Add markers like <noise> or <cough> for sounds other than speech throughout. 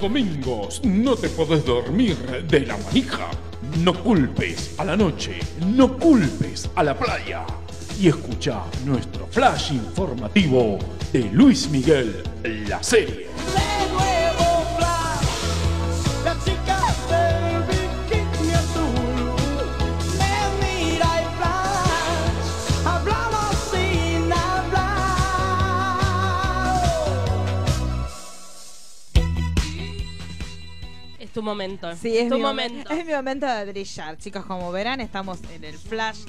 Domingos no te podés dormir de la manija, no culpes a la noche, no culpes a la playa y escucha nuestro flash informativo de Luis Miguel, la serie. Momento. Sí, es tu mi momento. Es mi momento de brillar. Chicos, como verán, estamos en el flash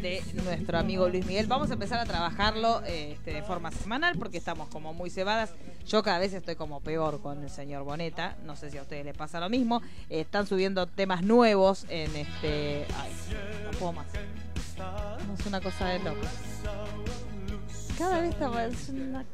de nuestro amigo Luis Miguel. Vamos a empezar a trabajarlo este, de forma semanal porque estamos como muy cebadas. Yo cada vez estoy como peor con el señor Boneta. No sé si a ustedes les pasa lo mismo. Están subiendo temas nuevos en este. Ay, no puedo más. Es una cosa de locos. Cada vez está es una...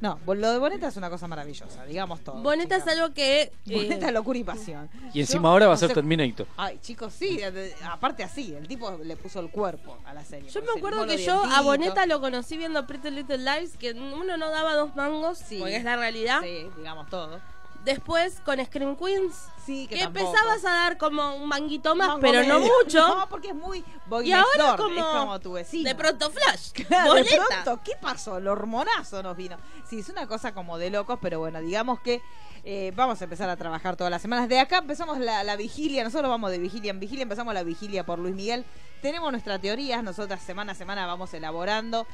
No, lo de Boneta es una cosa maravillosa, digamos todo. Boneta es algo que. eh, Boneta, locura y pasión. Y encima Yo ahora va a no ser sé- Terminator. Ay, chicos, sí, de- de- aparte así, el tipo le puso el cuerpo a la serie. Yo me acuerdo que yo a dientito. Boneta lo conocí viendo Pretty Little Lies, que uno no daba dos mangos, Sí. porque es la realidad. Sí, digamos todo. Después con Scream Queens, Sí, que, que, tampoco. empezabas a dar como un manguito más, pero no mucho. <laughs> No, porque es muy boy y next ahora door, como, es como tu vecino. de pronto Flash. <laughs> Claro, de Boneta. pronto, ¿qué pasó? El hormonazo nos vino. Sí, es una cosa como de locos, pero bueno, digamos que eh, vamos a empezar a trabajar todas las semanas. De acá empezamos la, la vigilia, nosotros vamos de vigilia en vigilia, empezamos la vigilia por Luis Miguel. Tenemos nuestras teorías, nosotras semana a semana vamos elaborando.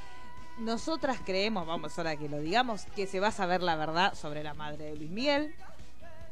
Nosotras creemos, vamos ahora que lo digamos, que se va a saber la verdad sobre la madre de Luis Miguel.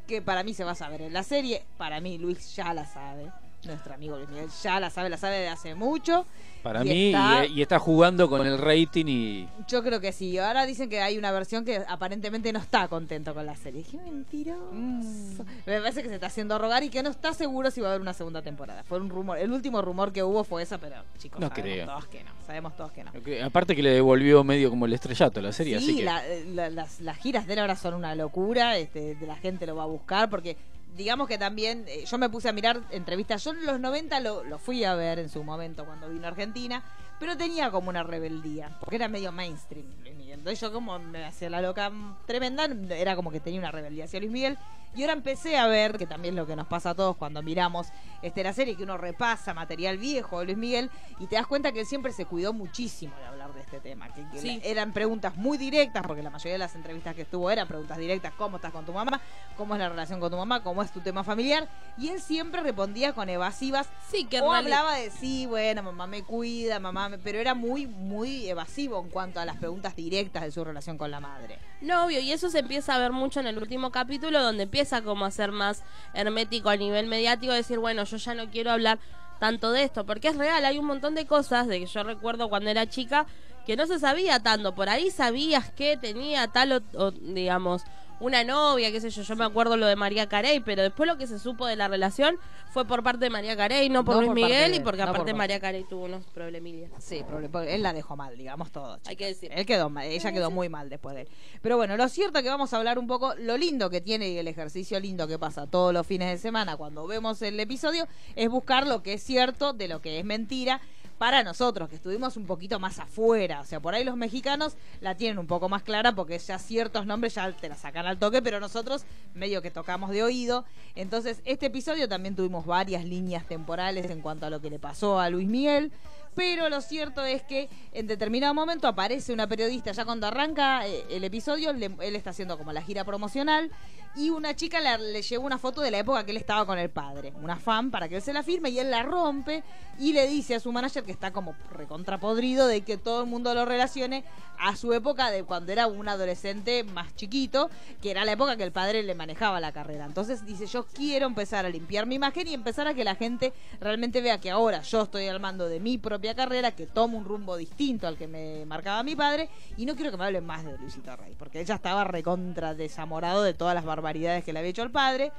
Que para mí se va a saber en la serie. Para mí Luis ya la sabe. Nuestro amigo Luis Miguel ya la sabe, la sabe de hace mucho. Para Y mí, está- y, y está jugando con el rating y. Yo creo que sí. Ahora dicen que hay una versión que aparentemente no está contento con la serie. Qué mentiroso. Me parece que se está haciendo rogar y que no está seguro si va a haber una segunda temporada. Fue un rumor. El último rumor que hubo fue esa, pero chicos, No sabemos creo. todos que no. Sabemos todos que no. Aparte que le devolvió medio como el estrellato a la serie, así Sí, que. la- la- las, las giras de él ahora son una locura. Este, de la gente lo va a buscar porque digamos que también eh, yo me puse a mirar entrevistas. Yo en los 90 lo, lo fui a ver en su momento cuando vino a Argentina, pero tenía como una rebeldía, porque era medio mainstream Luis Miguel. Entonces yo como me hacía la loca tremenda, era como que tenía una rebeldía hacia Luis Miguel. Y ahora empecé a ver, que también es lo que nos pasa a todos cuando miramos este, la serie, que uno repasa material viejo de Luis Miguel y te das cuenta que él siempre se cuidó muchísimo de hablar este tema. Que, que Sí. eran preguntas muy directas, porque la mayoría de las entrevistas que estuvo eran preguntas directas, ¿cómo estás con tu mamá? ¿Cómo es la relación con tu mamá? ¿Cómo es tu tema familiar? Y él siempre respondía con evasivas. Sí, que o hablaba de sí, bueno, mamá me cuida, mamá me... Pero era muy, muy evasivo en cuanto a las preguntas directas de su relación con la madre. No, obvio, y eso se empieza a ver mucho en el último capítulo, donde empieza como a ser más hermético a nivel mediático, decir, bueno, yo ya no quiero hablar tanto de esto, porque es real, hay un montón de cosas de que yo recuerdo cuando era chica que no se sabía tanto, por ahí sabías que tenía tal o, o, digamos, una novia, qué sé yo, yo me acuerdo lo de María Carey, pero después lo que se supo de la relación fue por parte de María Carey, no por No Luis por Miguel, de- y porque no aparte por- María Carey tuvo unos problemillas. Sí, porque él la dejó mal, digamos todo. Hay que decir. Él quedó mal, ella quedó muy mal después de él. Pero bueno, lo cierto es que vamos a hablar un poco lo lindo que tiene y el ejercicio lindo que pasa todos los fines de semana cuando vemos el episodio es buscar lo que es cierto de lo que es mentira para nosotros, que estuvimos un poquito más afuera. O sea, por ahí los mexicanos la tienen un poco más clara porque ya ciertos nombres ya te la sacan al toque, pero nosotros medio que tocamos de oído. Entonces, este episodio también tuvimos varias líneas temporales en cuanto a lo que le pasó a Luis Miguel. Pero lo cierto es que en determinado momento aparece una periodista, ya cuando arranca eh, el episodio, él está haciendo como la gira promocional y una chica le, le llevó una foto de la época que él estaba con el padre, una fan para que él se la firme y él la rompe y le dice a su manager que está como recontrapodrido de que todo el mundo lo relacione a su época de cuando era un adolescente más chiquito, que era la época que el padre le manejaba la carrera. Entonces dice, yo quiero empezar a limpiar mi imagen y empezar a que la gente realmente vea que ahora yo estoy al mando de mi propia carrera, que tomo un rumbo distinto al que me marcaba mi padre y no quiero que me hablen más de Luisito Rey, porque ella estaba recontra desamorado de todas las barbaridades que le había hecho el padre.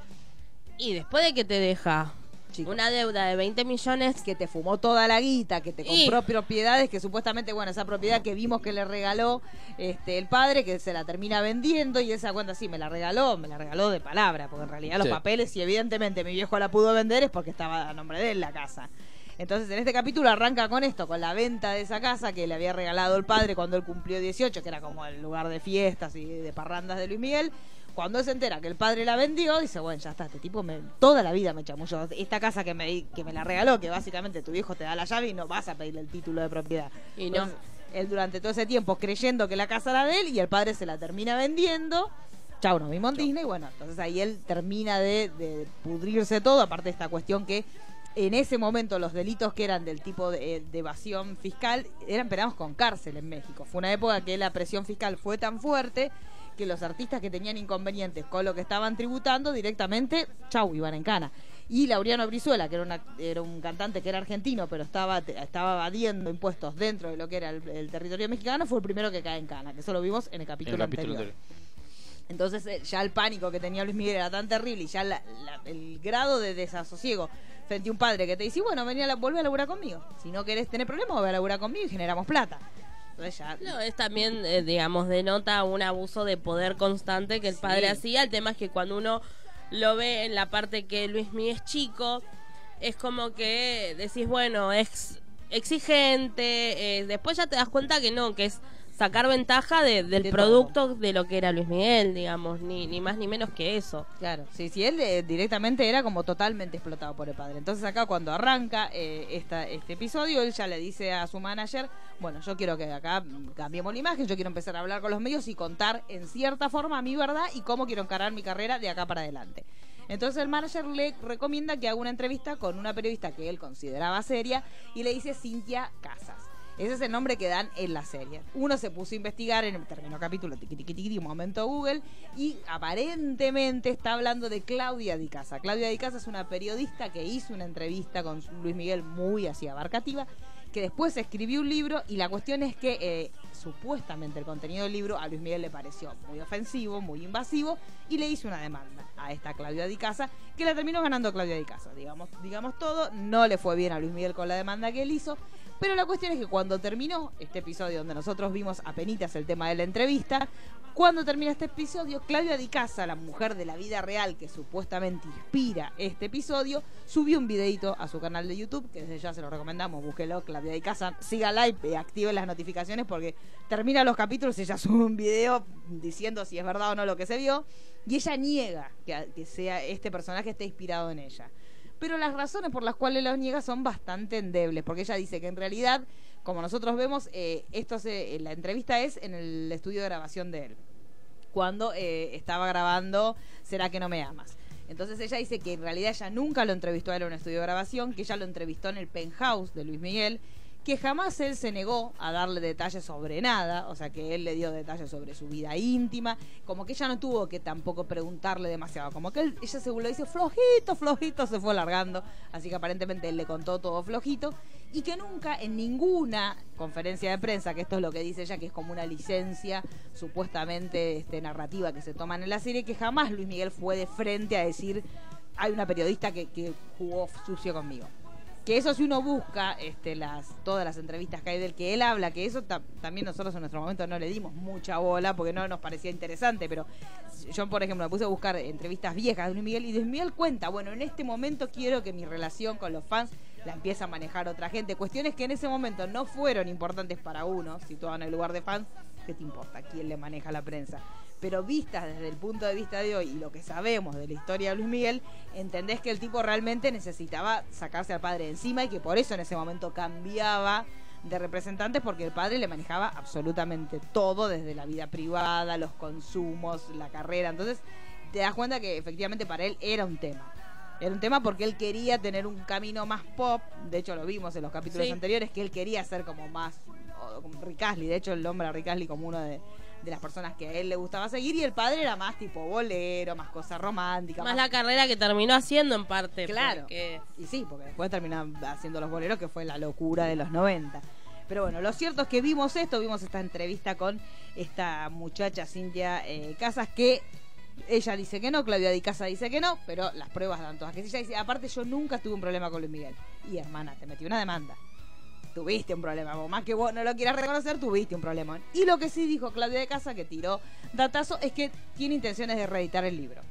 Y después de que te deja una deuda de 20 millones, que te fumó toda la guita, que te Y- compró propiedades, que supuestamente, bueno, esa propiedad que vimos que le regaló este el padre, que se la termina vendiendo y esa cuenta sí, me la regaló, me la regaló de palabra, porque en realidad los Sí. papeles, si evidentemente mi viejo la pudo vender, es porque estaba a nombre de él la casa. Entonces en este capítulo arranca con esto, con la venta de esa casa que le había regalado el padre cuando él cumplió 18, que era como el lugar de fiestas y de parrandas de Luis Miguel. Cuando se entera que el padre la vendió, dice, bueno, ya está, este tipo me, toda la vida me chamulló. Esta casa que me, que me la regaló, que básicamente tu viejo te da la llave y no vas a pedirle el título de propiedad. Y no. Entonces, él durante todo ese tiempo creyendo que la casa era de él y el padre se la termina vendiendo. Chau, nos vimos en Disney. Bueno, entonces ahí él termina de, de pudrirse todo. Aparte de esta cuestión que en ese momento los delitos que eran del tipo de, de evasión fiscal eran penados con cárcel en México. Fue una época que la presión fiscal fue tan fuerte que los artistas que tenían inconvenientes con lo que estaban tributando directamente, chau, iban en cana. Y Laureano Brizuela, que era, una- era un cantante que era argentino, pero estaba, estaba evadiendo impuestos dentro de lo que era el, el territorio mexicano, fue el primero que cae en cana, que eso lo vimos en el capítulo, el capítulo anterior. anterior. Entonces eh, ya el pánico que tenía Luis Miguel era tan terrible y ya la- la- el grado de desasosiego frente a un padre que te dice, bueno, venía a la, vuelve a laburar conmigo. Si no querés tener problemas, vuelve a laburar conmigo y generamos plata. No, es también, eh, digamos, denota un abuso de poder constante que el padre Sí. hacía. El tema es que cuando uno lo ve en la parte que Luis Miguel es chico, es como que decís, bueno, es exigente. eh, después ya te das cuenta que no, que es sacar ventaja de- del De producto de lo que era Luis Miguel, digamos, ni, ni más ni menos que eso. Claro, sí, sí, él eh, directamente era como totalmente explotado por el padre. Entonces acá cuando arranca eh, esta, este episodio, él ya le dice a su manager, bueno, yo quiero que acá cambiemos la imagen, yo quiero empezar a hablar con los medios y contar en cierta forma mi verdad y cómo quiero encarar mi carrera de acá para adelante. Entonces el manager le recomienda que haga una entrevista con una periodista que él consideraba seria y le dice Cintia Casas. Ese es el nombre que dan en la serie. Uno se puso a investigar en el terminó capítulo, tiqui, tiqui, tiqui, un momento Google, y aparentemente está hablando de Claudia Di Casa. Claudia Di Casa es una periodista que hizo una entrevista con Luis Miguel muy así abarcativa, que después escribió un libro y la cuestión es que eh, supuestamente el contenido del libro a Luis Miguel le pareció muy ofensivo, muy invasivo y le hizo una demanda a esta Claudia Di Casa que la terminó ganando Claudia Di Casa. Digamos, digamos todo, no le fue bien a Luis Miguel con la demanda que él hizo, pero la cuestión es que cuando terminó este episodio donde nosotros vimos apenitas el tema de la entrevista, cuando termina este episodio, Claudia Di Casa, la mujer de la vida real que supuestamente inspira este episodio, subió un videito a su canal de YouTube, que desde ya se lo recomendamos, búsquelo, Claudia Di Casa, sígala y active las notificaciones porque termina los capítulos y ella sube un video diciendo si es verdad o no lo que se vio, y ella niega que, que sea este personaje esté inspirado en ella. Pero las razones por las cuales los niega son bastante endebles, porque ella dice que en realidad, como nosotros vemos, eh, esto se, la entrevista es en el estudio de grabación de él cuando eh, estaba grabando ¿Será que no me amas? Entonces ella dice que en realidad ella nunca lo entrevistó a él en un estudio de grabación, que ella lo entrevistó en el penthouse de Luis Miguel, que jamás él se negó a darle detalles sobre nada, o sea que él le dio detalles sobre su vida íntima, como que ella no tuvo que tampoco preguntarle demasiado, como que él, ella según lo dice flojito, flojito, se fue alargando, así que aparentemente él le contó todo flojito, y que nunca en ninguna conferencia de prensa, que esto es lo que dice ella, que es como una licencia supuestamente este, narrativa que se toman en la serie, que jamás Luis Miguel fue de frente a decir hay una periodista que, que jugó sucio conmigo. Que eso si uno busca este, las, todas las entrevistas que hay del que él habla, que eso ta- también nosotros en nuestro momento no le dimos mucha bola porque no nos parecía interesante, pero yo por ejemplo me puse a buscar entrevistas viejas de Luis Miguel y Luis Miguel cuenta, bueno, en este momento quiero que mi relación con los fans la empiece a manejar otra gente. Cuestiones que en ese momento no fueron importantes para uno, situado en el lugar de fans, ¿qué te importa? ¿Quién le maneja la prensa? Pero vistas desde el punto de vista de hoy y lo que sabemos de la historia de Luis Miguel, entendés que el tipo realmente necesitaba sacarse al padre de encima y que por eso en ese momento cambiaba de representantes porque el padre le manejaba absolutamente todo, desde la vida privada, los consumos, la carrera. Entonces te das cuenta que efectivamente para él era un tema. Era un tema porque él quería tener un camino más pop. De hecho, lo vimos en los capítulos Sí. anteriores, que él quería ser como más Rick Astley. De hecho, el nombre a Rick Astley como uno de, de las personas que a él le gustaba seguir. Y el padre era más tipo bolero, más cosa romántica. Más la carrera que terminó haciendo en parte. Claro. porque- Y sí, porque después terminó haciendo los boleros, que fue la locura de los 90. Pero bueno, lo cierto es que vimos esto, vimos esta entrevista con esta muchacha Cintia eh, Casas, que ella dice que no, Claudia Di Casa dice que no, pero las pruebas dan todas. Que sí, ella dice, aparte yo nunca tuve un problema con Luis Miguel. Y hermana, te metí una demanda. Tuviste un problema, por más que vos no lo quieras reconocer, tuviste un problema. Y lo que sí dijo Claudia de Casa, que tiró datazo, es que tiene intenciones de reeditar el libro.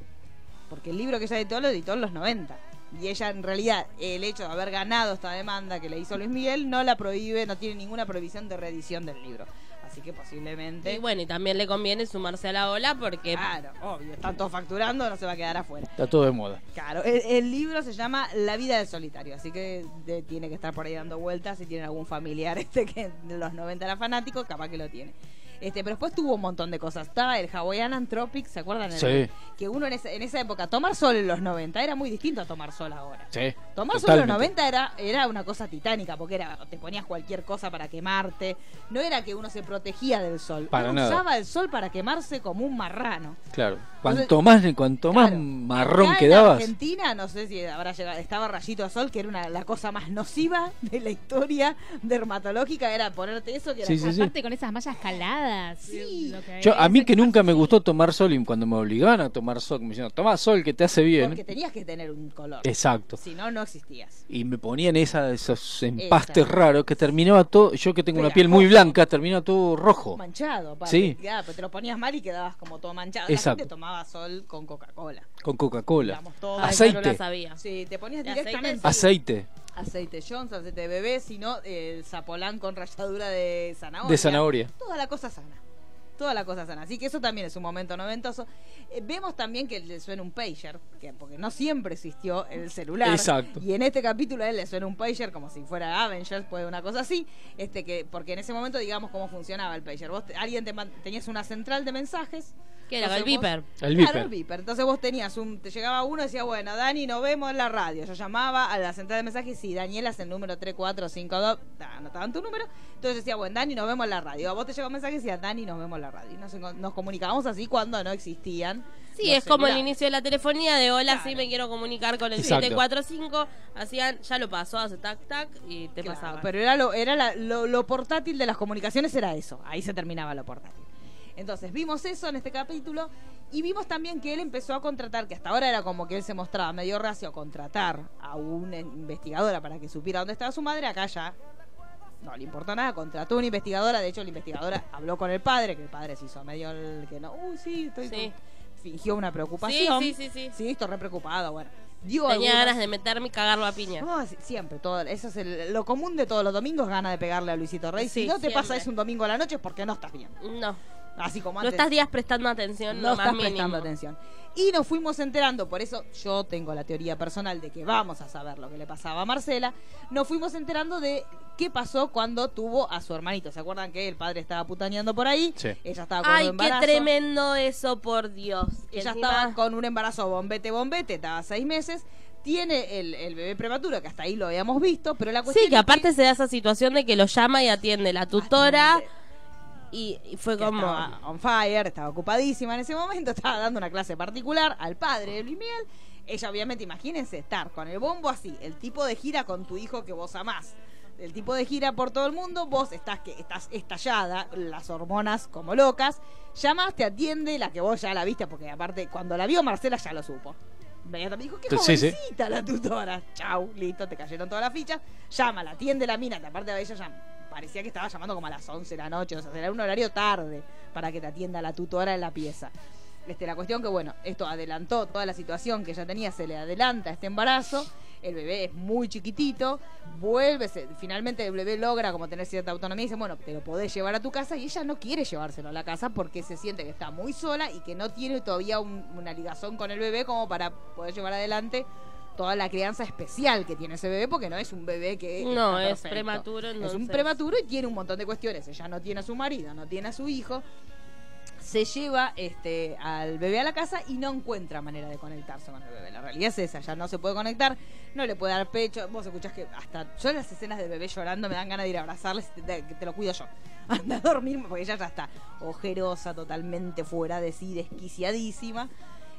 Porque el libro que ella editó lo editó en los 90. Y ella, en realidad, el hecho de haber ganado esta demanda que le hizo Luis Miguel no la prohíbe, no tiene ninguna prohibición de reedición del libro. Así que posiblemente. Y bueno, y también le conviene sumarse a la ola porque Claro, obvio, están todos facturando, no se va a quedar afuera. Está todo de moda. Claro, el, el libro se llama La vida del solitario, así que de- tiene que estar por ahí dando vueltas. Si tienen algún familiar <laughs> este que de los 90 era fanático, capaz que lo tiene. Este, pero después tuvo un montón de cosas. Estaba el Hawaiian Anthropic, ¿se acuerdan? Sí. Que uno en esa, en esa época, tomar sol en los 90 era muy distinto a tomar sol ahora. Sí. Tomar sol en los totalmente. 90 era, era una cosa titánica, porque era te ponías cualquier cosa para quemarte. No era que uno se protegía del sol. Para uno nada. usaba el sol para quemarse como un marrano. Claro. Entonces, Cuanto más, cuanto más Claro. marrón quedabas. En Argentina, no sé si habrá llegado, estaba Rayito de Sol, que era una, la cosa más nociva de la historia dermatológica, era ponerte eso, que era Sí, sí, sí. Aparte con esas mallas caladas. Sí. Yo, a mí que nunca me gustó tomar sol y cuando me obligaban a tomar sol, me decían, toma sol que te hace bien. porque tenías que tener un color. Exacto. Si no, no existías. Y me ponían esa, esos empastes Exacto. raros que terminaba todo, yo que tengo una piel muy blanca, terminaba todo rojo. Manchado, aparte. Sí. Pero te lo ponías mal y quedabas como todo manchado. Exacto. La gente tomaba sol con Coca-Cola. Con Coca-Cola. Aceite. yo no la sabía. Sí, te ponías directamente Aceite aceite Johnson, aceite de bebé, sino el zapolán con ralladura de zanahoria. de zanahoria. toda la cosa sana. Toda la cosa sana. Así que eso también es un momento noventoso. Eh, vemos también que le suena un pager, que, porque no siempre existió el celular. Exacto. Y en este capítulo a él le suena un pager como si fuera Avengers, puede una cosa así. Este que Porque en ese momento digamos cómo funcionaba el pager. Vos te- alguien te tenías una central de mensajes. Que era el viper. El Claro, viper. el viper. Entonces vos tenías un, te llegaba uno y decía, bueno, Dani, nos vemos en la radio. Yo llamaba a la central de mensajes, sí, Daniela es el número 3452, ta, anotaban tu número. Entonces decía, bueno, Dani, nos vemos en la radio. A vos te llegaba un mensaje y decía, Dani, nos vemos en la radio. Y nos, comunicábamos así cuando no existían. Sí, es como el inicio de la telefonía de hola, Claro. sí me quiero comunicar con el Exacto. 745. Hacían, ya lo pasó, hace tac tac y te Claro, pasaba. Pero era, lo, era la- lo, lo portátil de las comunicaciones, era eso. Ahí se terminaba lo portátil. Entonces vimos eso en este capítulo y vimos también que él empezó a contratar, que hasta ahora era como que él se mostraba medio reacio a contratar a una investigadora para que supiera dónde estaba su madre. Acá ya no le importó nada, contrató una investigadora. De hecho, la investigadora <laughs> habló con el padre, que el padre se hizo medio el que no. Uy, sí, estoy. Sí. Fingió una preocupación. Sí, sí, sí, sí. Sí, estoy re preocupado. Bueno, Tenía algunos- ganas de meterme y cagarlo a piña. no, siempre, todo, eso es el- lo común de todos los domingos, gana de pegarle a Luisito Rey. Sí, si no te pasa eso un domingo a la noche es porque no estás bien. No, Así como no estás días prestando atención, no lo más estás mínimo. prestando atención. Y nos fuimos enterando, por eso yo tengo la teoría personal de que vamos a saber lo que le pasaba a Marcela. Nos fuimos enterando de qué pasó cuando tuvo a su hermanito. ¿Se acuerdan que el padre estaba putaneando por ahí? Sí. Ella estaba con Ay, un qué embarazo. tremendo eso, por Dios. Ella encima- estaba con un embarazo bombete, bombete, estaba seis meses. Tiene el, el bebé prematuro, que hasta ahí lo habíamos visto, pero la cuestión Sí, que es aparte se da esa situación de que lo llama y atiende la tutora Bastante. Y, y fue como... estaba on fire, estaba ocupadísima en ese momento, <laughs> estaba dando una clase particular al padre de Luis Miguel. Ella obviamente, imagínense estar con el bombo así, el tipo de gira con tu hijo que vos amás. El tipo de gira por todo el mundo, vos estás que estás estallada, las hormonas como locas. Llamas, te atiende la que vos ya la viste, porque aparte cuando la vio Marcela ya lo supo. Me dijo, qué Sí, sí. jovencita la tutora. Chau, listo, te cayeron todas las fichas. Llama, la atiende la mina, que aparte de ella ya parecía que estaba llamando como a las 11 de la noche, o sea, era un horario tarde para que te atienda la tutora en la pieza. Este, la cuestión que, bueno, esto adelantó toda la situación que ella tenía, se le adelanta este embarazo, el bebé es muy chiquitito, vuelve, finalmente el bebé logra como tener cierta autonomía y dice, bueno, te lo podés llevar a tu casa y ella no quiere llevárselo a la casa porque se siente que está muy sola y que no tiene todavía un- una ligazón con el bebé como para poder llevar adelante toda la crianza especial que tiene ese bebé porque no es un bebé que No, es perfecto. prematuro, es un entonces. prematuro y tiene un montón de cuestiones ella no tiene a su marido no tiene a su hijo se lleva este al bebé a la casa y no encuentra manera de conectarse con el bebé. La realidad es esa, ya no se puede conectar, no le puede dar pecho. Vos escuchás que hasta yo en las escenas del bebé llorando me dan ganas de ir a abrazarle, te, te- que te lo cuido yo. <laughs> Anda a dormir porque ella ya está ojerosa, totalmente fuera de sí, desquiciadísima.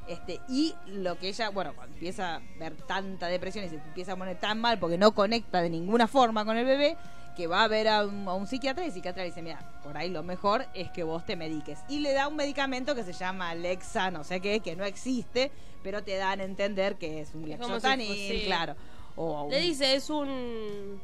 Este, y lo que ella, bueno, cuando empieza a ver tanta depresión y se empieza a poner tan mal porque no conecta de ninguna forma con el bebé, que va a ver a un, a un psiquiatra y el psiquiatra le dice, mira, por ahí lo mejor es que vos te mediques. Y le da un medicamento que se llama Alexa, no sé qué, que no existe, pero te dan a entender que es un como si sí. claro. O Le dice, es un...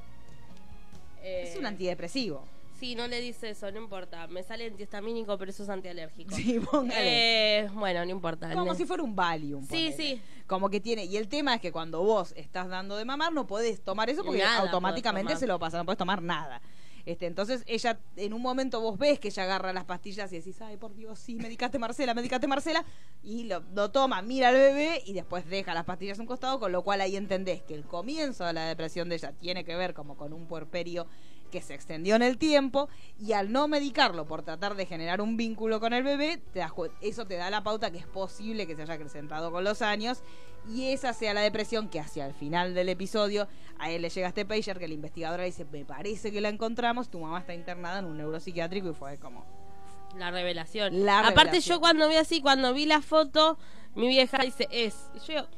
eh, es un antidepresivo. Sí, no le dice eso, no importa. Me sale antihistamínico, pero eso es antialérgico. Sí, póngale. Eh, bueno, no importa. Como si fuera un Valium. Sí, ponele. sí. Como que tiene. Y el tema es que cuando vos estás dando de mamar, no podés tomar eso porque Nada automáticamente se lo pasa, no podés tomar nada. Este, entonces ella, en un momento vos ves que ella agarra las pastillas y decís, ay, por Dios, sí, medicaste Marcela, medicaste Marcela, y lo, lo toma, mira al bebé y después deja las pastillas a un costado, con lo cual ahí entendés que el comienzo de la depresión de ella tiene que ver como con un puerperio que se extendió en el tiempo y al no medicarlo por tratar de generar un vínculo con el bebé, te das cu- eso te da la pauta que es posible que se haya acrecentado con los años y esa sea la depresión que hacia el final del episodio a él le llega este pager que la investigadora dice, me parece que la encontramos, tu mamá está internada en un neuropsiquiátrico y fue como... La revelación. La Aparte, revelación. yo cuando vi así, cuando vi la foto, mi vieja dice, es. Y yo digo,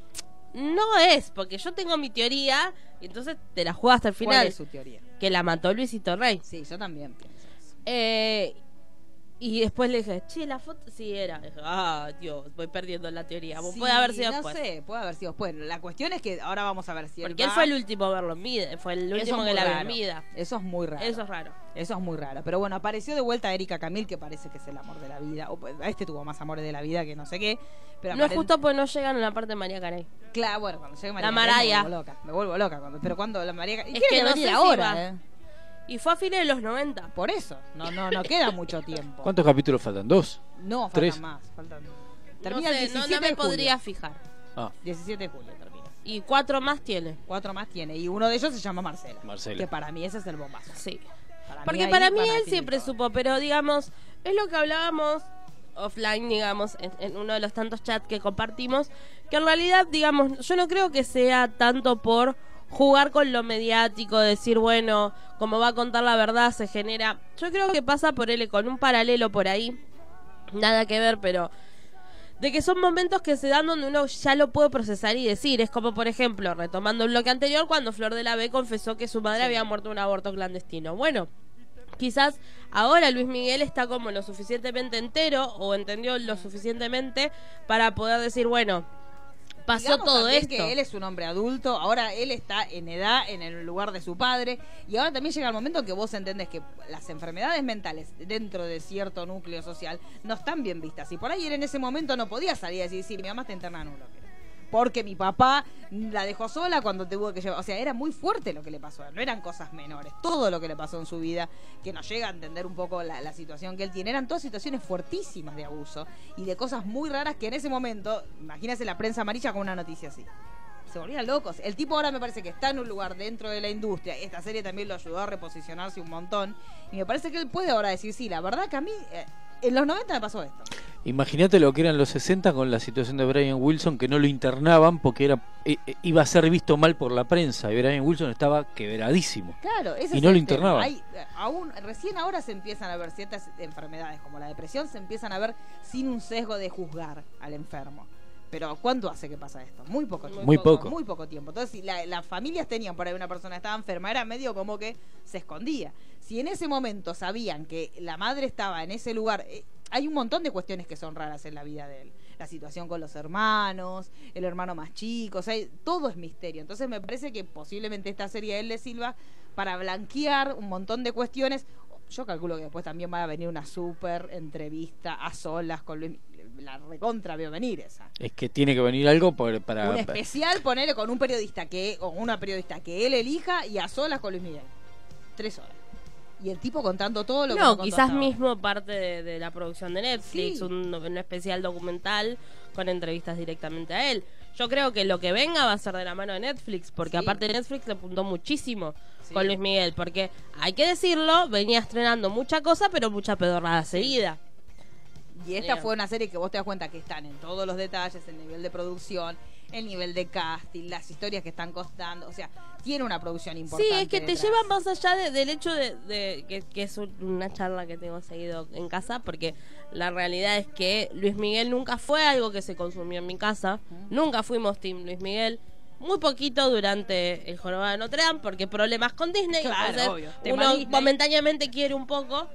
no es, porque yo tengo mi teoría, y entonces te la juego hasta el ¿Cuál final. es su teoría? Que la mató Luisito Rey. Sí, yo también pienso. Eh, y después le dije, che, la foto sí era. Dije, ah, Dios, voy perdiendo la teoría. Sí, puede haber sido no después. sé, puede haber sido después. La cuestión es que ahora vamos a ver si Porque él va- fue el último a verlo en vida. Fue el último es que la vio en. Eso es muy raro. Eso es raro. Eso es muy raro. Pero bueno, apareció de vuelta Erika Camil, que parece que es el amor de la vida. O, pues, este tuvo más amores de la vida que no sé qué. Pero No es justo porque no llegan a la parte de María Carey. Claro, bueno, cuando llegue María La Carey Maraya. Me vuelvo loca. Me vuelvo loca. cuando- pero cuando la María Carey- Es que no venir si ahora. ¿eh? Y fue a fines de los 90. Por eso. No, no, no queda mucho tiempo. ¿Cuántos capítulos faltan? ¿Dos? No, faltan Tres. más. Faltan... No, Termina sé, el no, 17 no me de julio. podría fijar. Ah, 17 de julio termina. Y cuatro más tiene. Cuatro más tiene. Y uno de ellos se llama Marcela. Marcela. Que para mí ese es el bombazo. Sí. Para Porque para mí él siempre todo. supo, pero digamos, es lo que hablábamos offline, digamos, en, en uno de los tantos chats que compartimos, que en realidad, digamos, yo no creo que sea tanto por jugar con lo mediático, decir, bueno, como va a contar la verdad, se genera... Yo creo que pasa por él con un paralelo por ahí, nada que ver, pero de que son momentos que se dan donde uno ya lo puede procesar y decir. Es como, por ejemplo, retomando el bloque anterior, cuando Flor de la B confesó que su madre había muerto de un aborto clandestino. Bueno, quizás ahora Luis Miguel está como lo suficientemente entero o entendió lo suficientemente para poder decir, bueno, pasó Digamos todo esto. que él es un hombre adulto, ahora él está en edad, en el lugar de su padre, y ahora también llega el momento que vos entendés que las enfermedades mentales dentro de cierto núcleo social no están bien vistas. Y por ahí él en ese momento no podía salir y decir, sí, mi mamá está internada en un bloque. Porque mi papá la dejó sola cuando tuvo que llevar. O sea, era muy fuerte lo que le pasó. No eran cosas menores. Todo lo que le pasó en su vida, que nos llega a entender un poco la, la situación que él tiene, eran todas situaciones fuertísimas de abuso y de cosas muy raras que en ese momento, imagínese la prensa amarilla con una noticia así. Se volvían locos. El tipo ahora me parece que está en un lugar dentro de la industria. Esta serie también lo ayudó a reposicionarse un montón. Y me parece que él puede ahora decir, sí, la verdad que a mí, eh, en los 90 me pasó esto. Imagínate lo que eran los 60 con la situación de Brian Wilson, que no lo internaban porque era eh, eh, iba a ser visto mal por la prensa. Y Brian Wilson estaba quebradísimo. Claro, ese Y no lo internaban. Hay, eh, aún, recién ahora se empiezan a ver ciertas enfermedades como la depresión, se empiezan a ver sin un sesgo de juzgar al enfermo. Pero ¿cuánto hace que pasa esto? Muy poco tiempo. Muy poco. Muy poco tiempo. Entonces, si la- las familias tenían por ahí una persona que estaba enferma, era medio como que se escondía. Si en ese momento sabían que la madre estaba en ese lugar, eh, hay un montón de cuestiones que son raras en la vida de él. La situación con los hermanos, el hermano más chico, o sea, todo es misterio. Entonces me parece que posiblemente esta serie de él le sirva para blanquear un montón de cuestiones. Yo calculo que después también va a venir una super entrevista a solas con Luis. La recontra veo venir esa. Es que tiene que venir algo por- para... Un especial, ponele con un periodista que, o una periodista que él elija y a solas con Luis Miguel. Tres horas. Y el tipo contando todo lo que No, no contó quizás mismo parte de, de la producción de Netflix, Sí. un, un especial documental con entrevistas directamente a él. Yo creo que lo que venga va a ser de la mano de Netflix, porque Sí. aparte Netflix le apuntó muchísimo Sí. con Luis Miguel, porque hay que decirlo, venía estrenando mucha cosa, pero mucha pedorrada seguida. Y esta fue una serie que vos te das cuenta que están en todos los detalles, el nivel de producción, el nivel de casting, las historias que están costando. O sea, tiene una producción Sí, importante. es que te lleva más allá de- del hecho de, de- que, que es un- una charla que tengo seguido en casa, porque la realidad es que Luis Miguel nunca fue algo que se consumió en mi casa, nunca fuimos Team Luis Miguel. Muy poquito durante el jorobado de Notre Dame, porque problemas con Disney. Claro, entonces obvio. Uno Disney. momentáneamente quiere un poco.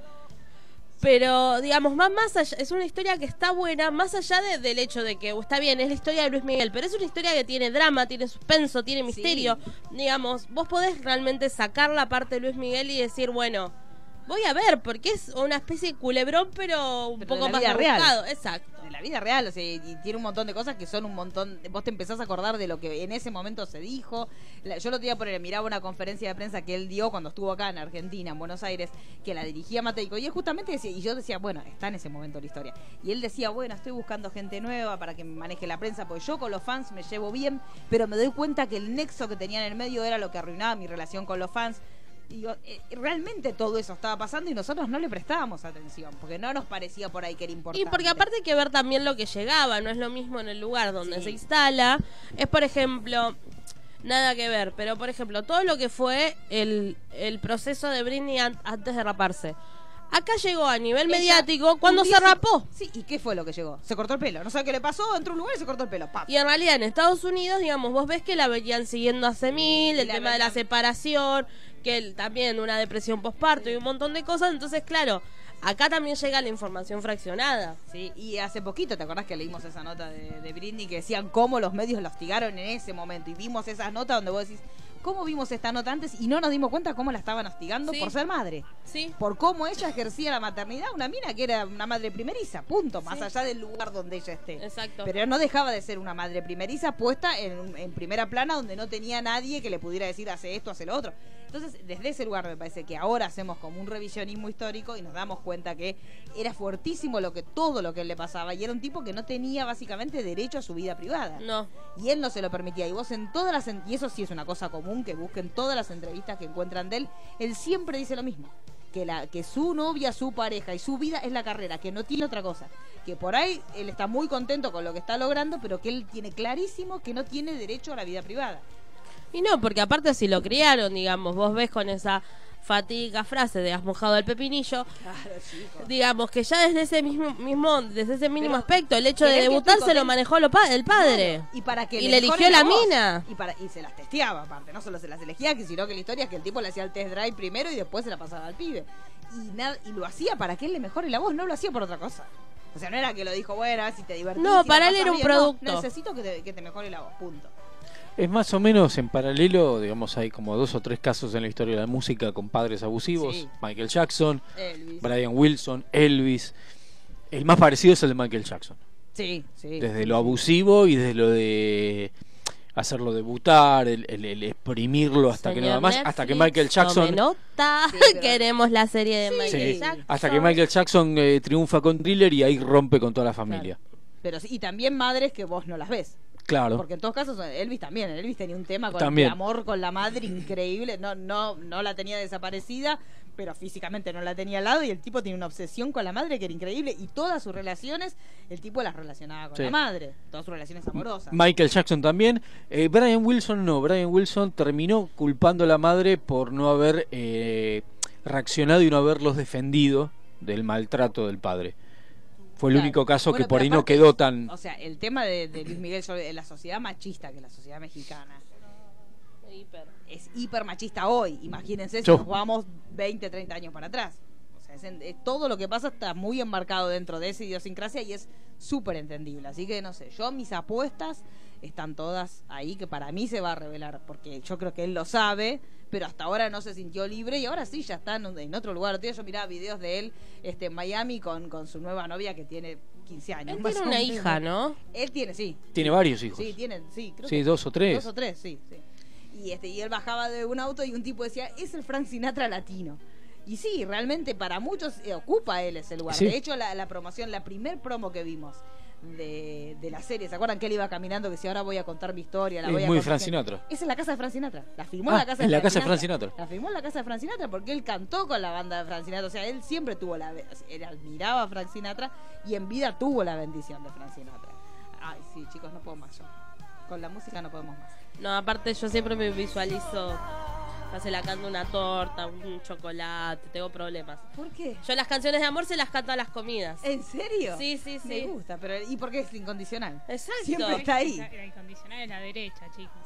Pero, digamos, más, más allá, es una historia que está buena, más allá de- del hecho de que está bien, es la historia de Luis Miguel, pero es una historia que tiene drama, tiene suspenso, tiene misterio. Digamos, vos podés realmente sacar la parte de Luis Miguel y decir, bueno, voy a ver, porque es una especie de culebrón, pero un Pero poco de la más vida real. Exacto. de la vida real, o sea, y tiene un montón de cosas que son un montón, vos te empezás a acordar de lo que en ese momento se dijo. La- yo lo día por miraba una conferencia de prensa que él dio cuando estuvo acá en Argentina, en Buenos Aires, que la dirigía Mateico, y él justamente decía, y yo decía, bueno, está en ese momento la historia. Y él decía, bueno, estoy buscando gente nueva para que me maneje la prensa, porque yo con los fans me llevo bien, pero me doy cuenta que el nexo que tenía en el medio era lo que arruinaba mi relación con los fans. Y Digo, eh, realmente todo eso estaba pasando y nosotros no le prestábamos atención, porque no nos parecía por ahí que era Y importante. porque aparte hay que ver también lo que llegaba, no es lo mismo en el lugar donde Sí. se instala. Es, por ejemplo, nada que ver, pero por ejemplo, todo lo que fue el, el proceso de Britney an- antes de raparse. Acá llegó a nivel Ella, mediático cuando se rapó. Sí, ¿y qué fue lo que llegó? Se cortó el pelo. No sabe qué le pasó, entró a un lugar y se cortó el pelo. ¡Pap! Y en realidad en Estados Unidos, digamos, vos ves que la venían siguiendo hace mil, el la tema de la separación, que el- también una depresión postparto y un montón de cosas. Entonces, claro, acá también llega la información fraccionada. Sí, y hace poquito, ¿te acordás que leímos esa nota de, de Britney que decían cómo los medios la hostigaron en ese momento? Y vimos esas notas donde vos decís, ¿cómo vimos esta nota antes? Y no nos dimos cuenta cómo la estaban hostigando Sí. por ser madre. Sí. Por cómo ella ejercía la maternidad, una mina que era una madre primeriza, punto, más Sí. allá del lugar donde ella esté. Exacto. Pero no dejaba de ser una madre primeriza puesta en, en primera plana donde no tenía nadie que le pudiera decir hace esto, hace lo otro. Entonces, desde ese lugar me parece que ahora hacemos como un revisionismo histórico y nos damos cuenta que era fuertísimo lo que todo lo que le pasaba y era un tipo que no tenía básicamente derecho a su vida privada. No. Y él no se lo permitía. Y vos en todas las... Y eso sí es una cosa común, que busquen todas las entrevistas que encuentran de él. Él siempre dice lo mismo. Que, la, que su novia, su pareja y su vida es la carrera, que no tiene otra cosa. Que por ahí él está muy contento con lo que está logrando, pero que él tiene clarísimo que no tiene derecho a la vida privada. Y no, porque aparte si lo criaron, digamos, vos ves con esa fatídica frase de has mojado el pepinillo, Claro, digamos que ya desde ese mismo, mismo desde ese mínimo Pero, aspecto, el hecho de ¿querés que debutar se lo manejó lo pa- el padre. Y para que Y le eligió la mina. Y, para, y se las testeaba, aparte. No solo se las elegía, sino que la historia es que el tipo le hacía el test drive primero y después se la pasaba al pibe. Y, nada, y lo hacía para que él le mejore la voz, no lo hacía por otra cosa. O sea, no era que lo dijo, bueno, si te divertís. No, si para él era un bien. No, producto. necesito que te, que te mejore la voz, punto. Es más o menos en paralelo, digamos, hay como dos o tres casos en la historia de la música con padres abusivos. Sí. Michael Jackson, Elvis. Brian Wilson, Elvis. El más parecido es el de Michael Jackson. Sí, sí. Desde lo abusivo y desde lo de hacerlo debutar, el, el- el exprimirlo hasta que nada más, hasta que Michael Jackson... tome nota, Sí, <laughs> pero- queremos la serie de Sí, Michael Sí, Jackson. hasta que Michael Jackson eh, triunfa con Thriller y ahí rompe con toda la familia. Pero sí, y también madres que vos no las ves. Claro. Porque en todos casos Elvis también, Elvis tenía un tema con También. de amor con la madre increíble, no no no la tenía desaparecida, pero físicamente no la tenía al lado y el tipo tiene una obsesión con la madre que era increíble y todas sus relaciones el tipo las relacionaba con Sí. la madre, todas sus relaciones amorosas. Michael Jackson también. Eh, Brian Wilson no. Brian Wilson terminó culpando a la madre por no haber eh, reaccionado y no haberlos defendido del maltrato del padre. Fue el Claro. único caso Bueno, que por ahí no quedó tan... O sea, el tema de, de Luis Miguel sobre la sociedad machista que es la sociedad mexicana Hiper. es hiper machista hoy. Imagínense si Yo. nos vamos 20, 30 años para atrás. O sea, es en- todo lo que pasa está muy enmarcado dentro de esa idiosincrasia y es súper entendible. Así que no sé, yo mis apuestas están todas ahí, que para mí se va a revelar, porque yo creo que él lo sabe, pero hasta ahora no se sintió libre y ahora sí ya está en, otro lugar. Yo miraba videos de él este, en Miami con, con su nueva novia que tiene 15 años. Él tiene una hija, ¿no? Él tiene, sí. Tiene varios hijos. Sí, tiene, sí, creo Sí, que dos o tres. Dos o tres, sí, sí. Y, este, y él bajaba de un auto y un tipo decía, es el Frank Sinatra latino. Y sí, realmente para muchos eh, ocupa él ese lugar. Sí. De hecho, la, la promoción, la primer promo que vimos de, de la serie, ¿se acuerdan que él iba caminando? Que si ahora voy a contar mi historia, la Es voy a muy contar- Frank Sinatra. Esa es la casa de Frank Sinatra. La filmó Ah, en la casa en de la casa de Frank Sinatra. La filmó en la casa de Frank Sinatra porque él cantó con la banda de Frank Sinatra. O sea, él siempre tuvo la... Él admiraba a Frank Sinatra y en vida tuvo la bendición de Frank Sinatra. Ay, sí, chicos, no puedo más yo. Con la música no podemos más. No, aparte yo siempre me visualizo, ya se la canto una torta, un chocolate, tengo problemas. ¿Por qué? Yo las canciones de amor se las canto a las comidas. ¿En serio? Sí, sí, sí. Me gusta, pero ¿y por qué es incondicional? Exacto. Siempre está ahí. La, la incondicional es la derecha, chicos.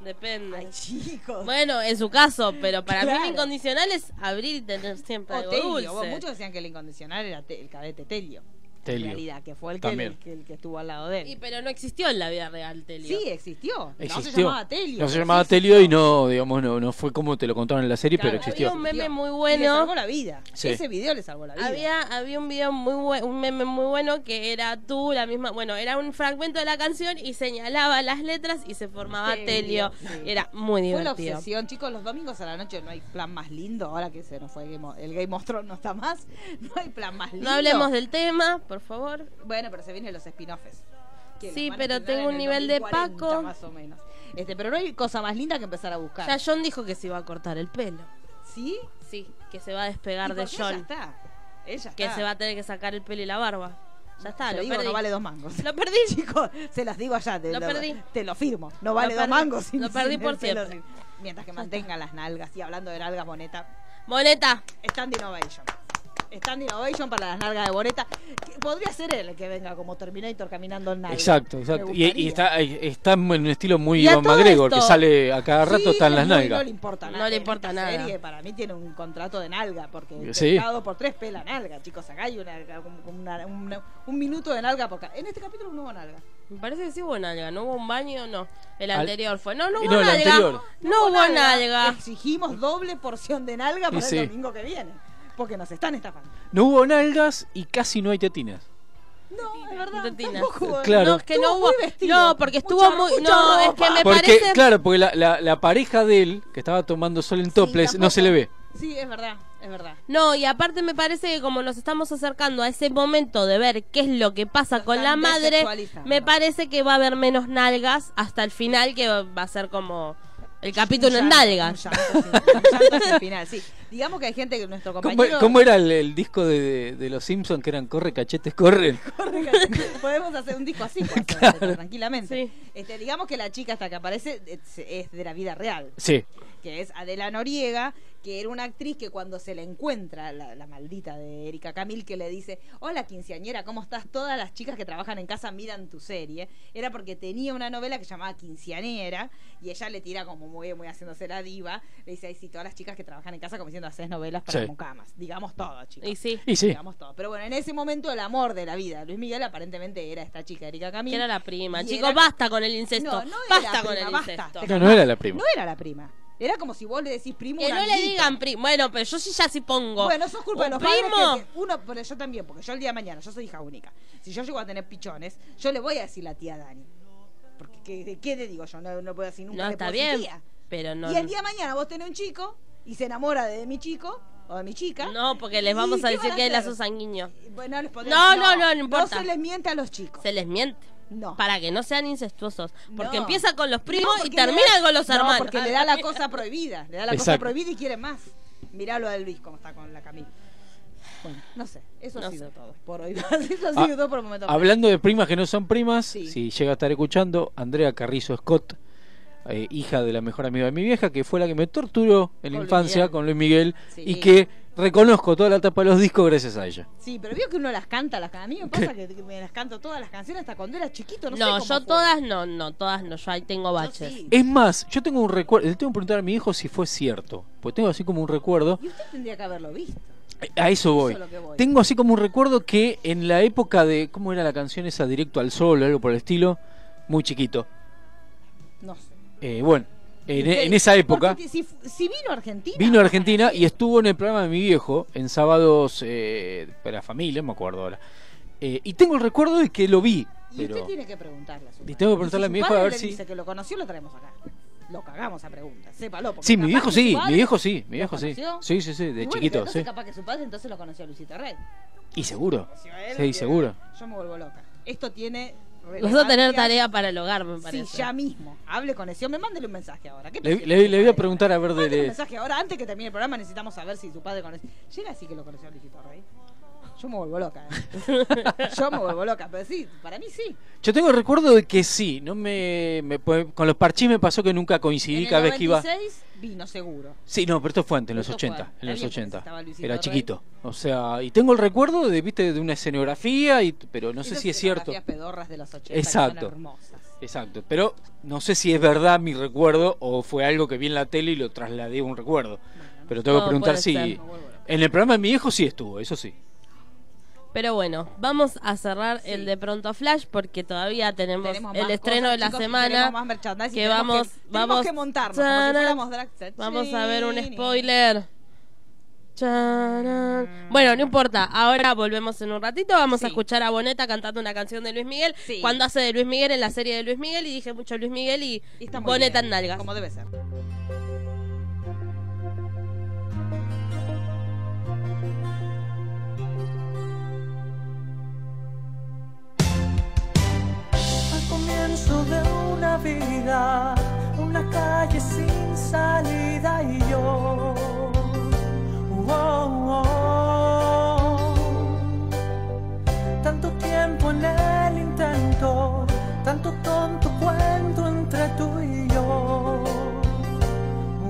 Depende. Ay, chicos. Bueno, en su caso, pero para Claro. mí lo incondicional es abrir y tener siempre O algo Telio. dulce. Vos, muchos decían que el incondicional era te- el cadete Telio. Telio. en realidad, que fue el que, También. el, que, el que estuvo al lado de él. Y pero no existió en la vida real, Telio. Sí, existió. No se Existió. llamaba Telio. No se llamaba Telio y no, digamos, no, no fue como te lo contaron en la serie, Claro, pero existió. Había un meme muy Y le bueno. salvó la vida. Sí. Ese video le salvó la vida. Había, había un video muy bueno, un meme muy bueno que era tú, la misma, bueno, era un fragmento de la canción y señalaba las letras y se formaba Telio, Telio. sí. Era muy Fue la divertido. obsesión, chicos, los domingos a la noche no hay plan más lindo, ahora que se nos fue el Game, el Game of Thrones no está más, <laughs> no hay plan más lindo. No hablemos del tema, por favor. Bueno, pero se vienen los spin-offs. Sí, pero tengo en un el nivel de 2040 Paco. más o menos. Este, pero no hay cosa más linda que empezar a buscar. Ya John dijo que se iba a cortar el pelo. ¿Sí? Sí, que se va a despegar ¿Y de qué ella John. está? Ella Que está. se va a tener que sacar el pelo y la barba. Ya está, Te lo digo, perdí. no vale dos mangos. Lo perdí. <laughs> Chicos, se las digo allá. Te Lo perdí. Te lo firmo. No vale dos mangos. sin- Lo perdí sin por siempre. sin- Mientras que mantengan las nalgas. Y hablando de nalgas, Boneta. Moneta. Stand Innovation. Stand Innovation para las nalgas de Boneta. Que podría ser él el que venga como Terminator caminando en nalgas. Exacto, exacto. Y, y gustaría. está, está en un estilo muy Iván McGregor, que sale a cada rato, Sí, está en las no, nalgas. No le importa No nada. le En importa nada. serie, para mí tiene un contrato de nalga, porque Sí. pescado por tres pela nalga, chicos. Acá hay una, una- una- un minuto de nalga por cada- En este capítulo no hubo nalga. Me parece que sí hubo nalga. ¿No hubo un baño? No. El Al- anterior fue. No, no Y hubo no, el nalga. anterior. No hubo nalga. Exigimos doble porción de nalga para sí. el domingo que viene. Porque nos están estafando. No hubo nalgas y casi no hay tetinas. No, es verdad. Tetinas. hubo- Claro. No, es que no hubo. No, porque estuvo Mucha- muy. mucha No, es que me Porque, parece. claro, porque la, la, la pareja de él, que estaba tomando sol en Sí, topless, no se le ve. Sí, es verdad, es verdad. No, y aparte me parece que como nos estamos acercando a ese momento de ver qué es lo que pasa con la madre, me parece que va a haber menos nalgas hasta el final, que va a ser como el capítulo en nalgas. Final, sí. Digamos que hay gente que nuestro ¿Cómo, compañero... cómo era el, el disco de, de, de los Simpsons que eran corre, cachetes, corren? <laughs> Podemos hacer un disco así, pues, <laughs> Claro. tranquilamente. Sí. Este, digamos que la chica hasta que aparece es, es de la vida real, Sí, que es Adela Noriega, que era una actriz que cuando se le encuentra, la, la maldita de Erika Camil, que le dice, hola quinceañera, ¿cómo estás? Todas las chicas que trabajan en casa miran tu serie. Era porque tenía una novela que se llamaba Quinceañera, y ella le tira como muy, muy haciéndose la diva, le dice, ay, sí, todas las chicas que trabajan en casa como diciendo, haces novelas para Sí. mucamas. Digamos todo, chicos. Y sí, y sí. Digamos todo. Pero bueno, en ese momento el amor de la vida de Luis Miguel aparentemente era esta chica Erika Camil. que era la prima. Chicos, era- basta con el incesto. No, no era basta con el basta. incesto. Te No, no era la prima. No era la prima. Era como si vos le decís primo Que no le digan primo. Bueno, pero yo sí ya sí pongo. Bueno, eso es culpa de ¿Un los padres primo? que- que uno, pero yo también, porque yo el día de mañana, yo soy hija única. Si yo llego a tener pichones, yo le voy a decir la tía Dani. Porque ¿qué, de qué le digo yo? No, no puedo decir nunca No, le está bien. tía. Pero no. y el día de mañana vos tenés un chico y se enamora de mi chico o de mi chica. No, porque les ¿Y vamos a decir que es hacer? su sanguíneo. Bueno, no les podemos- No, no, no, no importa. No se les miente a los chicos. Se les miente. No. Para que no sean incestuosos. Porque No. empieza con los primos No, y termina da- con los no, hermanos. porque le da la cosa prohibida. Le da la cosa prohibida y quiere más. Mirá lo de Luis, cómo está con la Camila. Bueno, no sé. Eso No ha sido sé. todo. Por hoy. <laughs> Eso ha Ah, sido todo por el momento. Hablando de primas que no son primas, Sí. si llega a estar escuchando, Andrea Carrizo Scott, eh, hija de la mejor amiga de mi vieja, que fue la que me torturó en la Con infancia Miguel. con Luis Miguel, Sí. y que reconozco toda la tapa de los discos gracias a ella. Sí, pero vio que uno las canta. Las, a mí me pasa que, que me las canto todas las canciones hasta cuando era chiquito. No, sé cómo yo fue. todas no, no, todas no. Yo ahí tengo baches. sí. Es más, yo tengo un recuerdo, le tengo que preguntar a mi hijo si fue cierto, porque tengo así como un recuerdo, Y usted tendría que haberlo visto. a eso voy. Eso es voy. Tengo así como un recuerdo que en la época de, ¿cómo era la canción esa? Directo al Sol o algo por el estilo, muy chiquito. No sé. Eh, bueno, en, Usted- en esa época... Si, si vino a Argentina. Vino a Argentina y estuvo en el programa de mi viejo en sábados eh, para familia, me acuerdo ahora. Eh, y tengo el recuerdo de que lo vi, Y pero usted tiene que preguntarle a su Y padre. tengo que preguntarle si a mi padre a ver le si- dice que lo conoció, lo traemos acá. Lo cagamos a preguntas, sépalo. sí, mi viejo sí, mi viejo sí, mi viejo sí. Sí, sí, sí, de Y bueno, chiquito, entonces sí. capaz que su padre entonces lo conoció a Luisito Rey. Y seguro. Sí, y- seguro. Yo me vuelvo loca. Esto tiene. Vas a tener tarea para el hogar, me Sí, parece. ya mismo. Hable con ese hombre, mándele un mensaje ahora. ¿Qué Le, le- le voy a preguntar a ver Mándele un de... mensaje ahora, antes que termine el programa, necesitamos saber si su padre conoce. Llega así que lo conoció a Luisito Rey. Yo me vuelvo loca. ¿eh? <laughs> Yo me vuelvo loca, pero sí, para mí sí. Yo tengo el recuerdo de que sí, no me, me- pues, con los parchís me pasó que nunca coincidí en cada vez que iba. 96 vino seguro. Sí, no, pero esto fue antes, en los Esto fue 80, antes. en los Está bien, 80. estaba Luisito Era Rey. chiquito. O sea, y tengo el recuerdo de, viste, de una escenografía, y, pero no sé si es cierto. pedorras de los 80 que Exacto. son hermosas. Exacto, pero no sé si es verdad mi recuerdo o fue algo que vi en la tele y lo trasladé a un recuerdo. Pero tengo que preguntar si ser. En el programa de mi hijo sí estuvo, eso sí. Pero bueno, vamos a cerrar el de pronto Flash porque todavía tenemos, Tenemos el estreno cosas, de la chicos, semana. tenemos más que vamos, que- vamos que montarnos, como si. Vamos a ver un spoiler. Bueno, no importa. Ahora volvemos en un ratito. Vamos a escuchar a Boneta cantando una canción de Luis Miguel. Sí. Cuando hace de Luis Miguel en la serie de Luis Miguel. Y dije mucho Luis Miguel y, Y Boneta bien, en nalgas. Como debe ser. De una vida, una calle sin salida y yo. oh, oh. Tanto tiempo en el intento, tanto tonto cuento entre tú y yo.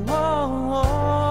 Oh, oh.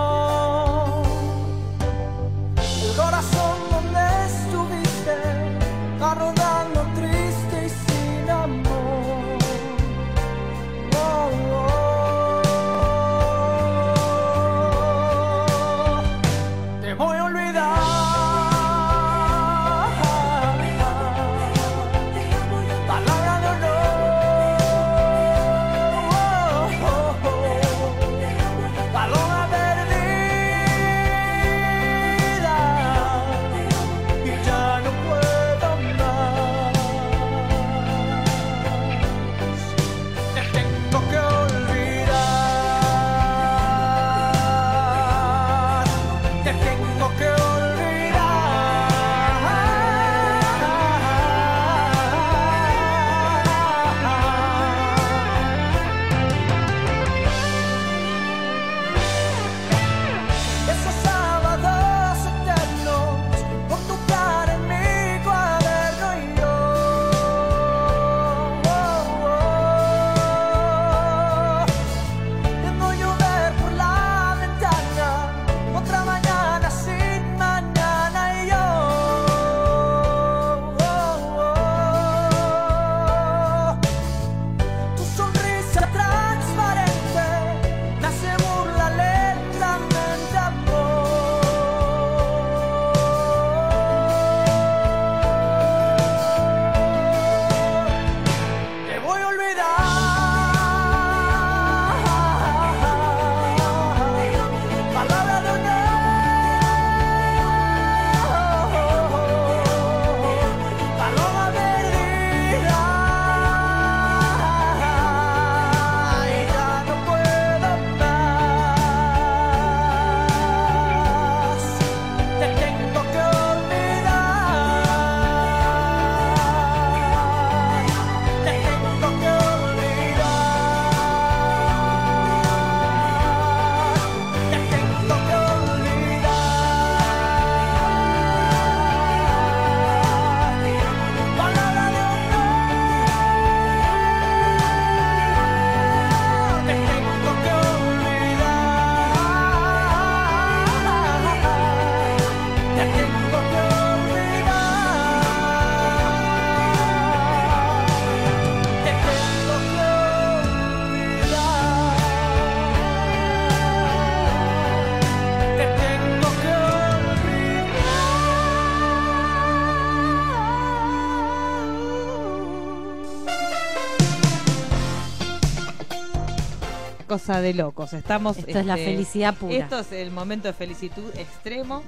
Cosa de locos. Estamos. este, Esto es la felicidad pura. Esto es el momento de felicitud extremo.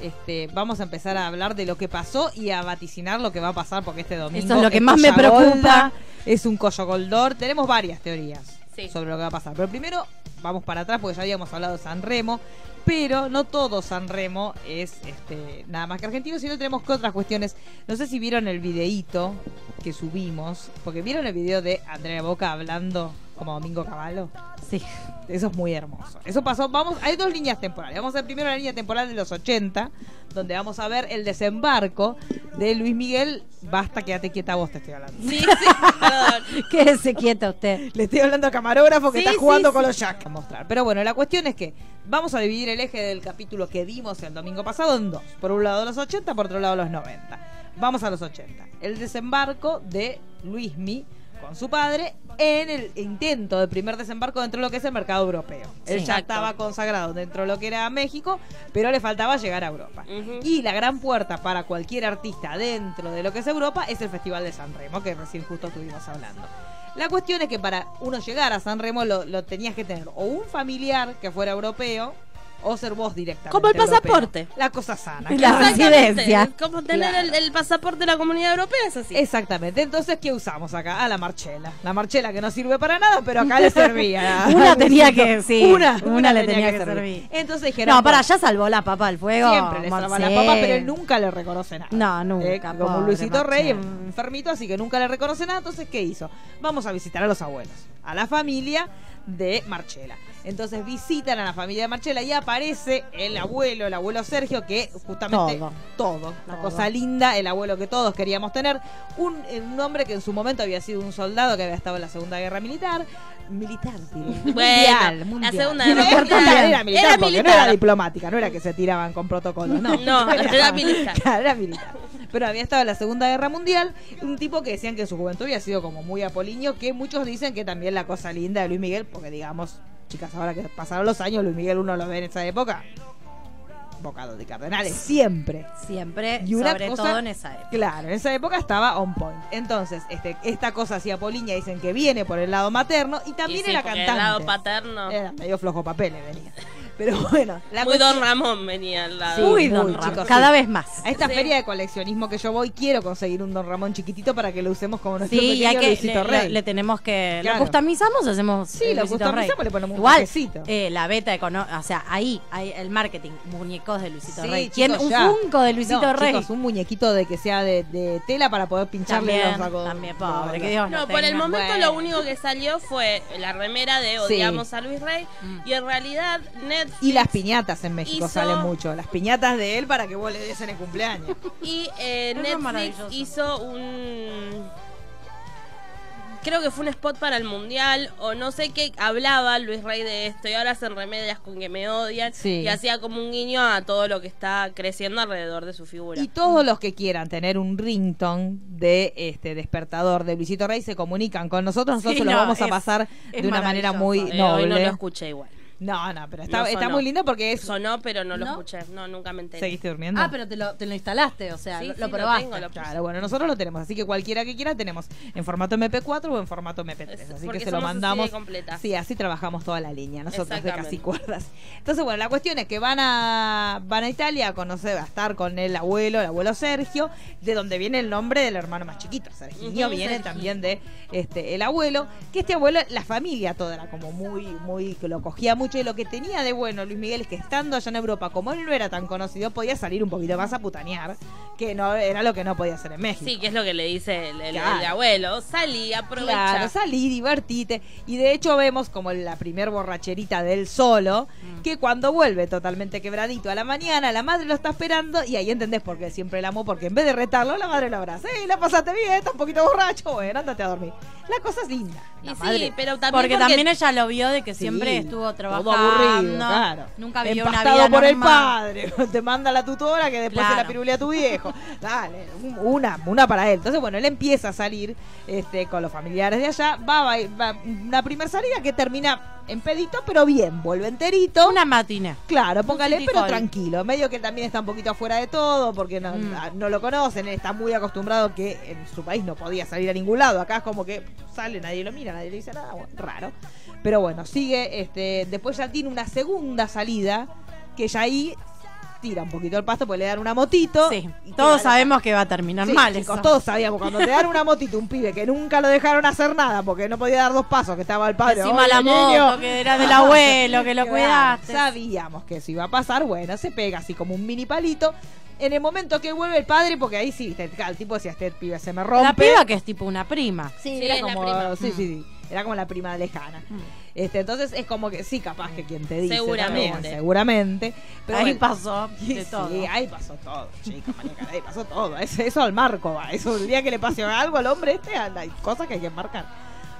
Este, vamos a empezar a hablar de lo que pasó y a vaticinar lo que va a pasar porque este domingo Eso es lo que más me preocupa. Es un collo goldor. Tenemos varias teorías Sí. sobre lo que va a pasar. Pero primero vamos para atrás porque ya habíamos hablado de San Remo. Pero no todo San Remo es este, nada más que argentino, sino tenemos que otras cuestiones. No sé si vieron el videíto que subimos, porque vieron el video de Andrea Boca hablando como Domingo Cavallo. Sí. Eso es muy hermoso. Eso pasó, vamos, hay dos líneas temporales. Vamos a ver primero la línea temporal de los 80, donde vamos a ver el desembarco de Luis Miguel. Basta, quédate quieta vos, te estoy hablando. Sí, sí, perdón. <laughs> Quédese quieta usted. Le estoy hablando al camarógrafo que Sí, está jugando sí, con los Jack a mostrar. Pero bueno, la cuestión es que vamos a dividir el eje del capítulo que dimos el domingo pasado en dos. Por un lado los 80, por otro lado los 90. Vamos a los 80. El desembarco de Luismi con su padre en el intento de primer desembarco dentro de lo que es el mercado europeo. Él ya Exacto. estaba consagrado dentro de lo que era México, pero le faltaba llegar a Europa. Y la gran puerta para cualquier artista dentro de lo que es Europa es el Festival de San Remo, que recién justo estuvimos hablando. La cuestión es que para uno llegar a San Remo lo, lo tenías que tener o un familiar que fuera europeo o ser vos directamente. Como el europeo. pasaporte. La cosa sana. La residencia. Como tener Claro. el, el pasaporte de la comunidad europea es así. Exactamente. Entonces, ¿qué usamos acá? A la marchela. La marchela que no sirve para nada, pero acá le servía. <laughs> Una tenía que- sí, Una, una le tenía que servir. Entonces dijeron. No, para allá salvó la papa al fuego. Siempre le salva la papa, pero él nunca le reconoce nada. No, nunca, Eh, como pobre Luisito Rey, enfermito, así que nunca le reconoce nada. Entonces, ¿qué hizo? Vamos a visitar a los abuelos, a la familia de Marchela. Entonces visitan a la familia de Marchela y aparece el abuelo, el abuelo Sergio, que justamente Todo. todo, una Todo. cosa linda, el abuelo que todos queríamos tener, un, un hombre que en su momento había sido un soldado que había estado en la Segunda Guerra Militar, militar, diré, mundial, la. Segunda Era Guerra militar, Mundial. era militar, Era porque no militar. era diplomática, no era que se tiraban con protocolos, no. <laughs> No, <laughs> era militar. Claro, <laughs> era militar. Pero había estado en la Segunda Guerra Mundial, un tipo que decían que en su juventud había sido como muy apolíneo, que muchos dicen que también la cosa linda de Luis Miguel, porque digamos, chicas, ahora que pasaron los años, Luis Miguel uno lo ve en esa época, bocado de cardenales, siempre. Siempre, Y una sobre cosa- todo en esa época. Claro, en esa época estaba on point. Entonces, este, esta cosa así apolínea dicen que viene por el lado materno y también Y sí, era cantante. El lado paterno. Era medio flojo papeles venía. Pero <laughs> bueno, la Muy cuestión- Don Ramón venía al lado. Sí, Uy, muy, don Ramón, chicos, cada sí. vez más. A esta Sí. feria de coleccionismo que yo voy, quiero conseguir un Don Ramón chiquitito para que lo usemos como nuestro Sí, pequeño ya que Luisito le, Rey. le- le tenemos que. Claro. Lo customizamos, hacemos. Sí, lo Luisito customizamos, Rey. le ponemos un Igual, eh, la beta económica. O sea, ahí hay el marketing, muñecos de Luisito Sí, Rey. chicos. Un ya. funko de Luisito No, Rey. chicos, un muñequito de que sea de, de tela para poder pincharle también, los sacos. también, pobre, que Dios No, por el momento Bueno. lo único que salió fue la remera de. Odiamos a Luis Rey. Mm. Y en realidad Netflix Y las piñatas en México Hizo- salen mucho. Las piñatas de él para que vos le des en el cumpleaños. <laughs> y eh, Netflix hizo un creo que fue un spot para el mundial o no sé qué hablaba Luis Rey de esto y ahora hacen remedias con que me odian Sí. y hacía como un guiño a todo lo que está creciendo alrededor de su figura. Y todos los que quieran tener un ringtone de este despertador de Luisito Rey se comunican con nosotros. Nosotros Sí, no, vamos a es- pasar es de una manera muy maravilloso. Eh, hoy no noble. lo escuché igual. No, no, pero está, No está sonó. muy lindo porque es. Sonó, pero no lo ¿No? escuché. No, nunca me enteré. ¿Seguiste durmiendo? Ah, pero te lo, te lo instalaste, o sea, Sí, lo, sí, lo lo probaste. tengo, lo. Claro, bueno, nosotros lo tenemos, así que cualquiera que quiera tenemos en formato MP4 o en formato MP3, Es- así que porque se lo somos así de mandamos. completa. Sí, así trabajamos toda la línea, nosotros de Exactamente. casi cuerdas. Entonces, bueno, la cuestión es que van a van a Italia a conocer, a estar con el abuelo, el abuelo Sergio, de donde viene el nombre del hermano más chiquito, Sergio Ujú, viene Sergio. también de este el abuelo, que este abuelo, la familia toda era como muy muy que lo cogía mucho lo que tenía de bueno Luis Miguel es que estando allá en Europa, como él no era tan conocido, podía salir un poquito más a putanear, que no era lo que no podía hacer en México. Sí, que es lo que le dice el, el- Claro. el abuelo. Salí, aprovecha. Claro, salí, divertite. Y de hecho vemos como la primer borracherita del solo, Mm. que cuando vuelve totalmente quebradito a la mañana, la madre lo está esperando y ahí entendés por qué siempre el amo, porque en vez de retarlo, la madre lo abraza. ¡Ey, la pasaste bien! Está un poquito borracho. Bueno, ándate a dormir. La cosa es linda. Y La sí, pero también Porque, también ella lo vio de que Sí, siempre estuvo trabajando. Todo aburrido, claro. Nunca vivió una vida por el padre. <laughs> Te manda la tutora que después se Claro. la pirulea a tu viejo. <laughs> Dale, un- una, una para él. Entonces, bueno, él empieza a salir este, con los familiares de allá. Va, va, va una primera salida que termina en pedito, pero bien, vuelve enterito. Una matina. Claro, póngale, pero tranquilo. Medio que también está un poquito afuera de todo, porque no, Mm. a- no lo conocen. Él está muy acostumbrado que en su país no podía salir a ningún lado. Acá es como que sale, nadie lo mira, nadie le dice nada. Bueno, raro. Pero bueno, sigue. este Después ya tiene una segunda salida, que ya ahí tira un poquito el pasto, porque le dan una motito. Sí, y todos sabemos que va a terminar Sí, mal chicos, eso. todos sabíamos cuando te dan una <laughs> motito, un pibe que nunca lo dejaron hacer nada porque no podía dar dos pasos, que estaba el padre. Encima "Oye, la niño". moto, que era del <laughs> abuelo, que lo cuidaste. Sabíamos que eso iba a pasar, bueno, se pega así como un mini palito. En el momento que vuelve el padre, porque ahí sí, viste, el tipo decía, este pibe se me rompe. La piba que es tipo una prima. Sí, Sí, era la como, prima. sí, sí, sí, era como la prima lejana. Mm. Este, entonces es como que sí, capaz que quien te dice. Seguramente. también, seguramente. Pero Ahí bueno, pasó <laughs> Sí, de todo. Sí, ahí pasó todo, chica, Carey, ahí pasó todo. Eso, eso al marco va. Eso el día que le pase algo al hombre este, anda, hay cosas que hay que marcar.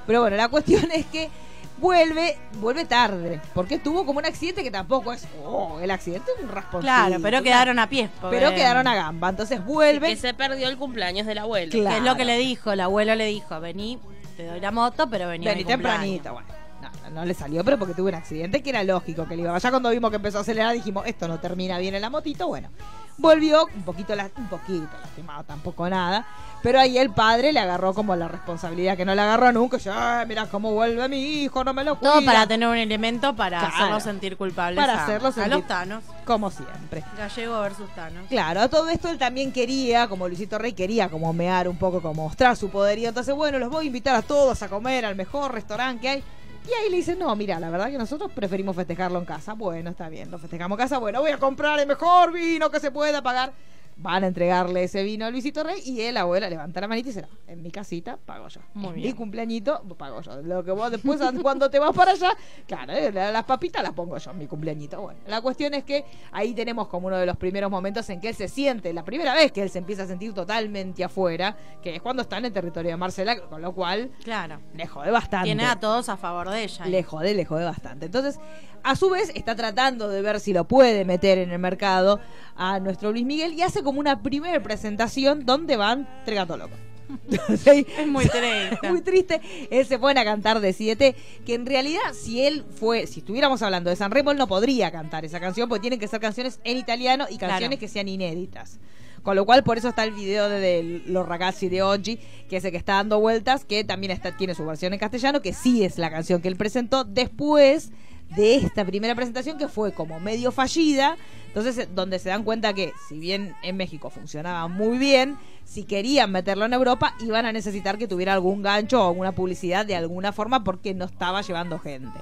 Pero bueno, la cuestión es que vuelve, vuelve tarde. Porque tuvo como un accidente que tampoco es, oh, el accidente es un rasponcito. Claro, pero quedaron a pie. Pero quedaron a gamba. Entonces vuelve. Que se perdió el cumpleaños del abuelo. Claro. Que es lo que le dijo, el abuelo le dijo, vení te doy la moto, pero venía Vení mi tempranito, bueno. No, no, no le salió, pero porque tuve un accidente que era lógico que le iba. Ya cuando vimos que empezó a acelerar dijimos, esto no termina bien en la motito, bueno. Volvió un poquito, la- un poquito lastimado, tampoco nada. Pero ahí el padre le agarró como la responsabilidad que no le agarró nunca. Ya, "Ay, mira cómo vuelve mi hijo, no me lo cuida. Todo para tener un elemento para Claro. hacerlo sentir culpables Para a, hacerlo a sentir- los Thanos. Como siempre. Gallego versus Thanos. Claro, a todo esto él también quería, como Luisito Rey quería como mear un poco, como mostrar su poderío. Entonces, bueno, los voy a invitar a todos a comer al mejor restaurante que hay. Y ahí le dicen, no, mira, la verdad que nosotros preferimos festejarlo en casa. Bueno, está bien, lo festejamos en casa. Bueno, voy a comprar el mejor vino que se pueda pagar. Van a entregarle ese vino a Luisito Rey y él, abuela, levanta la manita y no, en mi casita pago yo. Muy En bien. Mi cumpleañito pago yo. Lo que vos después, cuando te vas para allá, claro, eh, la- las papitas las pongo yo en mi cumpleañito. Bueno, la cuestión es que ahí tenemos como uno de los primeros momentos en que él se siente, la primera vez que él se empieza a sentir totalmente afuera, que es cuando está en el territorio de Marcela, con lo cual Claro. le jode bastante. Tiene a todos a favor de ella. Le jode, le jode bastante. Entonces, a su vez, está tratando de ver si lo puede meter en el mercado a nuestro Luis Miguel y hace como una primera presentación donde van tres gatos locos. <laughs> Sí. Es muy triste. <laughs> muy triste. Él se pone a cantar de 7, que en realidad, si él fue, si estuviéramos hablando de San Remo, él no podría cantar esa canción, porque tienen que ser canciones en italiano y canciones Claro. que sean inéditas. Con lo cual, por eso está el video de, de Los ragazzi de oggi, que es el que está dando vueltas, que también está, tiene su versión en castellano, que sí es la canción que él presentó después de esta primera presentación, que fue como medio fallida. Entonces, eh, donde se dan cuenta que, si bien en México funcionaba muy bien, si querían meterlo en Europa, iban a necesitar que tuviera algún gancho o alguna publicidad de alguna forma, porque no estaba llevando gente.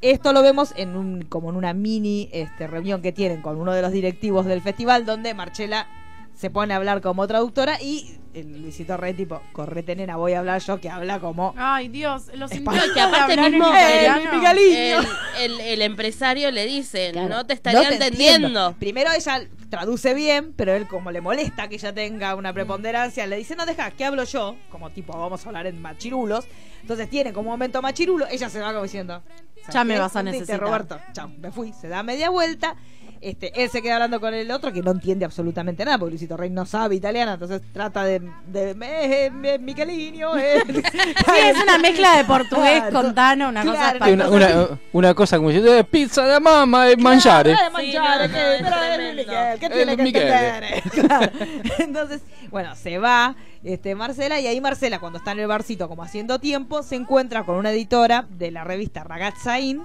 Esto lo vemos en un, como en una mini este, reunión que tienen con uno de los directivos del festival, donde Marchela se pone a hablar como traductora y el Luisito Rey tipo, correte nena, voy a hablar yo, que habla como... Ay, Dios, los Es intérpretes que aparte mismo-. El, el- el empresario le dice, Claro, no te estaría te entendiendo. entiendo. Primero ella traduce bien, pero él como le molesta que ella tenga una preponderancia, le dice, no, deja, que hablo yo, como tipo, vamos a hablar en machirulos. Entonces tiene como un momento machirulo, ella se va como diciendo, "¿Sabes Ya me vas a necesitar". Roberto, chao, me fui, se da media vuelta. Este, él se queda hablando con el otro que no entiende absolutamente nada, porque Luisito Rey no sabe italiano, entonces trata de, de eh, eh, Michelino, eh. <laughs> Sí, es una mezcla de portugués Claro. con Tano, una Claro. cosa una, una, una cosa como si eh, pizza de mamma e mangiare. Claro, de mangiare, Sí, que- no, no, es pero es tremendo. Miguel, ¿qué tiene que entender? <laughs> Claro. Entonces, bueno, se va este, Marcela y ahí Marcela, cuando está en el barcito como haciendo tiempo, se encuentra con una editora de la revista Ragazzain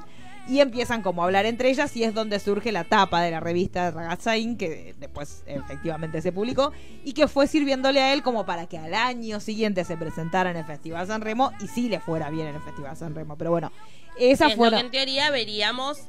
y empiezan como a hablar entre ellas y es donde surge la tapa de la revista Ragazzain que después efectivamente se publicó y que fue sirviéndole a él como para que al año siguiente se presentara en el Festival San Remo y sí le fuera bien en el Festival San Remo. Pero bueno, esa es fue lo que en teoría veríamos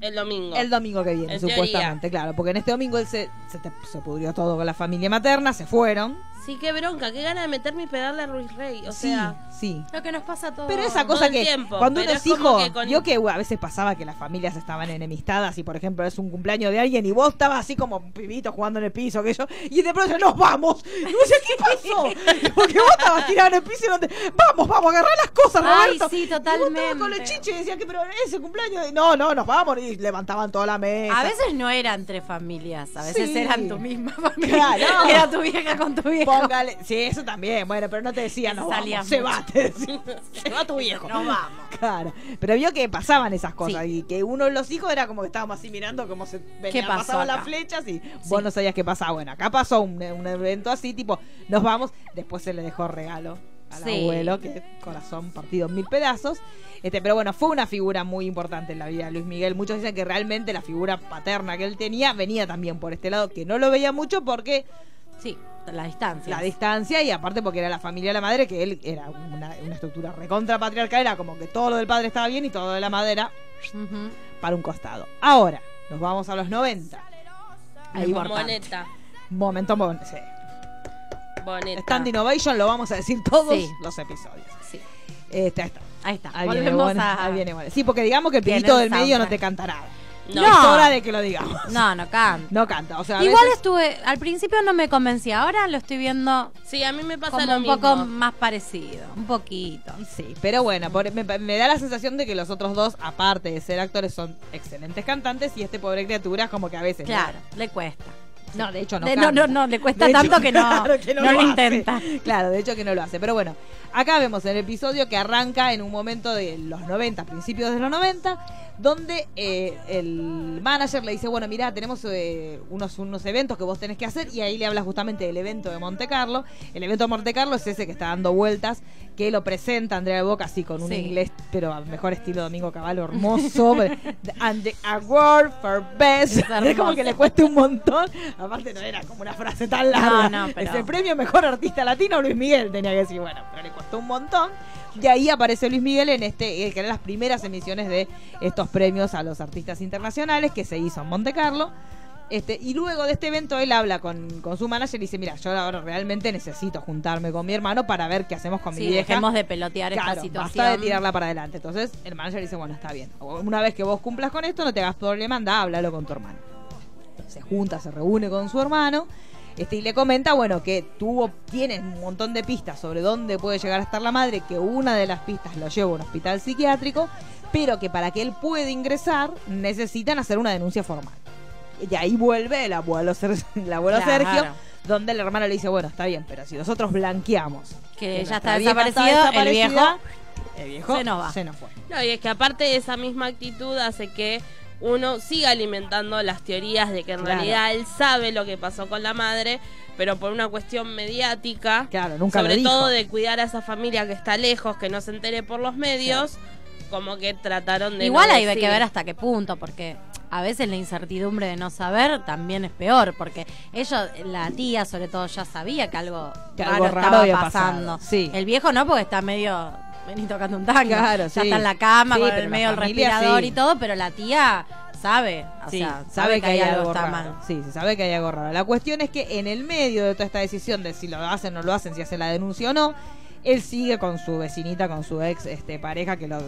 el domingo. el domingo que viene, En supuestamente, claro. Porque en este domingo él se, se, te- se pudrió todo con la familia materna, se fueron. Sí, qué bronca, qué gana de meterme y pegarle a Ruiz Rey. O sí, sea, sí. Lo que nos pasa a todos. Pero esa cosa que tiempo, cuando uno es es como hijo, que con- yo que uh, a veces pasaba que las familias estaban enemistadas y por ejemplo es un cumpleaños de alguien y vos estabas así como un pibito jugando en el piso, que yo, y de pronto nos vamos. Y vos decís, ¿qué pasó? <laughs> Porque vos estabas tirado en el piso y no te, vamos, vamos, agarrar las cosas, Ay, Roberto. sí, Y vos con el totalmente. chiche y decías que pero ese cumpleaños, no, no, nos vamos y levantaban toda la mesa. A veces no eran entre familias, a veces Sí. eran tu misma familia. Claro. <laughs> Era tu vieja con tu viejo. Póngale, sí, eso también, bueno, pero no te decía, no Salía vamos, se va, te decía, <laughs> se va tu viejo. No vamos. Claro, pero vio que pasaban esas cosas Sí. y que uno de los hijos era como que estábamos así mirando cómo se venía, pasaban acá? las flechas y vos no sabías qué pasaba. Bueno, acá pasó un, un evento así, tipo, nos vamos, después se le dejó regalo al Sí. abuelo, que corazón partido en mil pedazos. Este, pero bueno, fue una figura muy importante en la vida de Luis Miguel. Muchos dicen que realmente la figura paterna que él tenía venía también por este lado, que no lo veía mucho porque Sí, la distancia. la distancia y aparte porque era la familia de la madre, que él era una, una estructura recontra patriarcal, era como que todo lo del padre estaba bien y todo lo de la madera para un costado. Ahora, nos vamos a los 90. Ahí. Moneta. Momento, mon- sí. Boneta. Stand Innovation lo vamos a decir todos Sí. los episodios. Sí. Este, ahí está. Ahí está. Ahí viene, Volvemos bueno, a. ahí viene bueno. Sí, porque digamos que el el del medio no te canta nada. No. Es hora de que lo digamos. No, no canta. No canta. O sea, Igual veces- estuve, al principio no me convencía, ahora lo estoy viendo Sí, a mí me pasa como lo un mismo. poco más parecido, un poquito. Sí, pero bueno, por- me, me da la sensación de que los otros dos, aparte de ser actores, son excelentes cantantes y este pobre criatura es como que a veces... Claro, le cuesta. No, de hecho no De- no, no, no, le cuesta De hecho, tanto que no, claro, que no, lo intenta. Claro, de hecho que no lo hace. Pero bueno, acá vemos el episodio que arranca en un momento de los 90, principios de los 90, donde eh, el manager le dice, bueno, mira, tenemos eh, unos, unos eventos que vos tenés que hacer y ahí le habla justamente del evento de Monte Carlo. El evento de Monte Carlo es ese que está dando vueltas, que lo presenta Andrea de Boca así con un Sí. inglés, pero al mejor estilo Domingo Cavallo, hermoso. <laughs> And the award for best. Es <laughs> Es, como que le cuesta un montón. Aparte no era como una frase tan larga. No, no, pero- Ese premio mejor artista latino Luis Miguel tenía que decir, bueno, pero le costó un montón. De ahí aparece Luis Miguel en este, eh, que eran las primeras emisiones de estos premios a los artistas internacionales que se hizo en Monte Carlo. Este, y luego de este evento él habla con, con su manager y dice, mira, yo ahora realmente necesito juntarme con mi hermano para ver qué hacemos con mi Sí, vieja. dejemos de pelotear Claro, esta situación. basta de tirarla para adelante. Entonces el manager dice, bueno, está bien. Una vez que vos cumplas con esto, no te hagas problema, anda, háblalo con tu hermano. Se junta, se reúne con su hermano. Este, y le comenta, bueno, que tuvo, tiene un montón de pistas sobre dónde puede llegar a estar la madre, que una de las pistas lo lleva a un hospital psiquiátrico, pero que para que él pueda ingresar necesitan hacer una denuncia formal. Y ahí vuelve el abuelo, Ser- el abuelo Claro. Sergio, donde el hermano le dice, bueno, está bien, pero si nosotros blanqueamos Que ya está desaparecido, el viejo el viejo se nos va. Se nos fue. No, y es que aparte esa misma actitud hace que uno siga alimentando las teorías de que en Claro. realidad él sabe lo que pasó con la madre, pero por una cuestión mediática, Claro, nunca sobre lo dijo. todo de cuidar a esa familia que está lejos, que no se entere por los medios, como que trataron de... Igual no hay que ver hasta qué punto, porque a veces la incertidumbre de no saber también es peor, porque ellos, la tía sobre todo, ya sabía que algo, Que raro, algo raro estaba pasando. sí. El viejo no, porque está medio, vení tocando un tango, Claro, ya está en la cama Sí, con el medio el familia, respirador sí. y todo, pero la tía sabe, o sea, sabe que hay algo está raro. mal. Sí, se sabe que hay algo raro. La cuestión es que en el medio de toda esta decisión de si lo hacen o no lo hacen, si hacen la denuncia o no, él sigue con su vecinita, con su ex este pareja, que lo.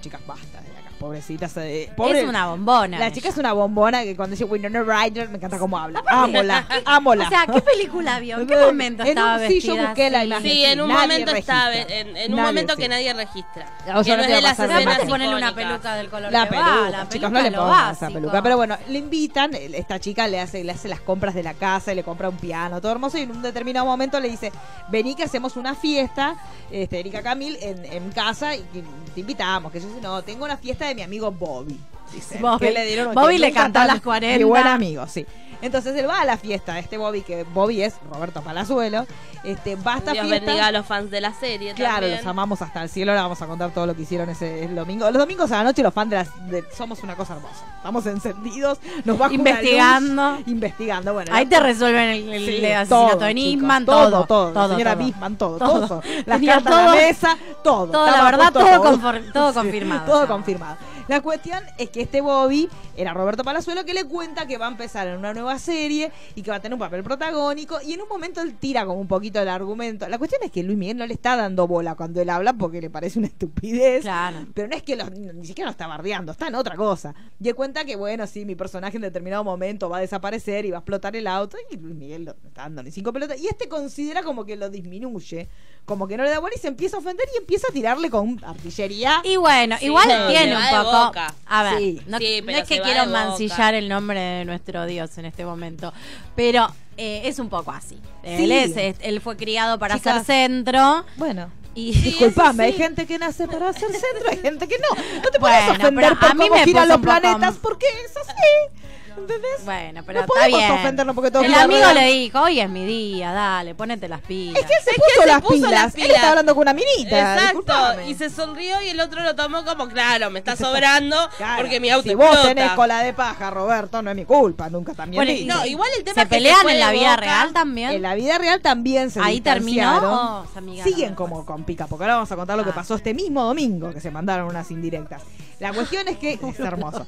Chicas, basta de acá, pobrecitas. eh, pobre- Es una bombona. La ella. chica es una bombona que cuando dice Winona Ryder me encanta cómo habla. Ámola, ámola. O sea, ¿qué película vio? ¿En qué momento En estaba un- sí, yo busqué la imagen. Sí, en un Nadie momento está registra. en, en un Nadie, momento sí. que nadie registra. O sea, que no no te va a pasar ponerle una peluca del color La que peluca, va, la chicos, peluca no le pongan esa peluca. Pero bueno, le invitan, esta chica le hace, le hace las compras de la casa y le compra un piano, todo hermoso. Y en un determinado momento le dice: Vení que hacemos una fiesta, este, Erika Camil, en, en casa y te invitamos. Que yo dice: No, tengo una fiesta de mi amigo Bobby. Dice, Bobby. que le dieron Bobby le cantó a las 40. Mi buen amigo, sí. Entonces él va a la fiesta de este Bobby, que Bobby es Roberto Palazuelo. Este, va a esta Dios fiesta. bendiga a los fans de la serie Claro, también. los amamos hasta el cielo. Ahora vamos a contar todo lo que hicieron ese el domingo. Los domingos a la noche, los fans de las. de- somos una cosa hermosa. Estamos encendidos. Nos una Investigando. luz, investigando. Bueno, Ahí la- te resuelven el, el Sí, asesinato todo, de chicos, Nisman, todo, todo. todo, todo, señora todo. Bisman, todo, Todo. todo. Las cartas en todo- la mesa, todo. todo, la verdad, todo confor- todo <laughs> confirmado Todo confirmado. La cuestión es que este Bobby era Roberto Palazuelo que le cuenta que va a empezar en una nueva serie y que va a tener un papel protagónico y en un momento él tira como un poquito el argumento. La cuestión es que Luis Miguel no le está dando bola cuando él habla porque le parece una estupidez. Claro. Pero no es que los- ni siquiera lo está bardeando, está en otra cosa. Y él cuenta que, bueno, sí, mi personaje en determinado momento va a desaparecer y va a explotar el auto. Y Luis Miguel no está dando ni cinco pelotas. Y este considera como que lo disminuye, como que no le da bola y se empieza a ofender y empieza a tirarle con artillería. Y bueno, Sí, igual tiene un poco. A ver, Sí. no, Sí, no pero es que quiero mancillar el nombre de nuestro Dios en este momento, pero eh, es un poco así. Él, es, es- él fue criado para Chicas. ser centro Bueno. y Disculpame, sí. <laughs> hay gente que nace para hacer centro, hay gente que no. No te Bueno, puedes ofender por a mí cómo me giran los planetas porque es así. ¿Entendés? bueno, pero No está podemos bien. ofendernos porque todo el amigo le dijo, hoy es mi día, dale, ponete las pilas. Es que él se Es que puso, se las, puso pilas. las Él pilas. está hablando con una minita. Exacto, disculpame. y se sonrió y el otro lo tomó como, claro, me está sobrando Claro, porque mi auto Si vos tenés cola de paja, Roberto, no es mi culpa, nunca también. Bueno. No, igual el tema ¿Se es que pelean en la vida boca. real también? En la vida real también se Ahí terminó. amigaron Siguen como con pica, porque ahora vamos a contar lo que Ah. pasó este mismo domingo, que se mandaron unas indirectas. La cuestión es que <laughs> es hermoso.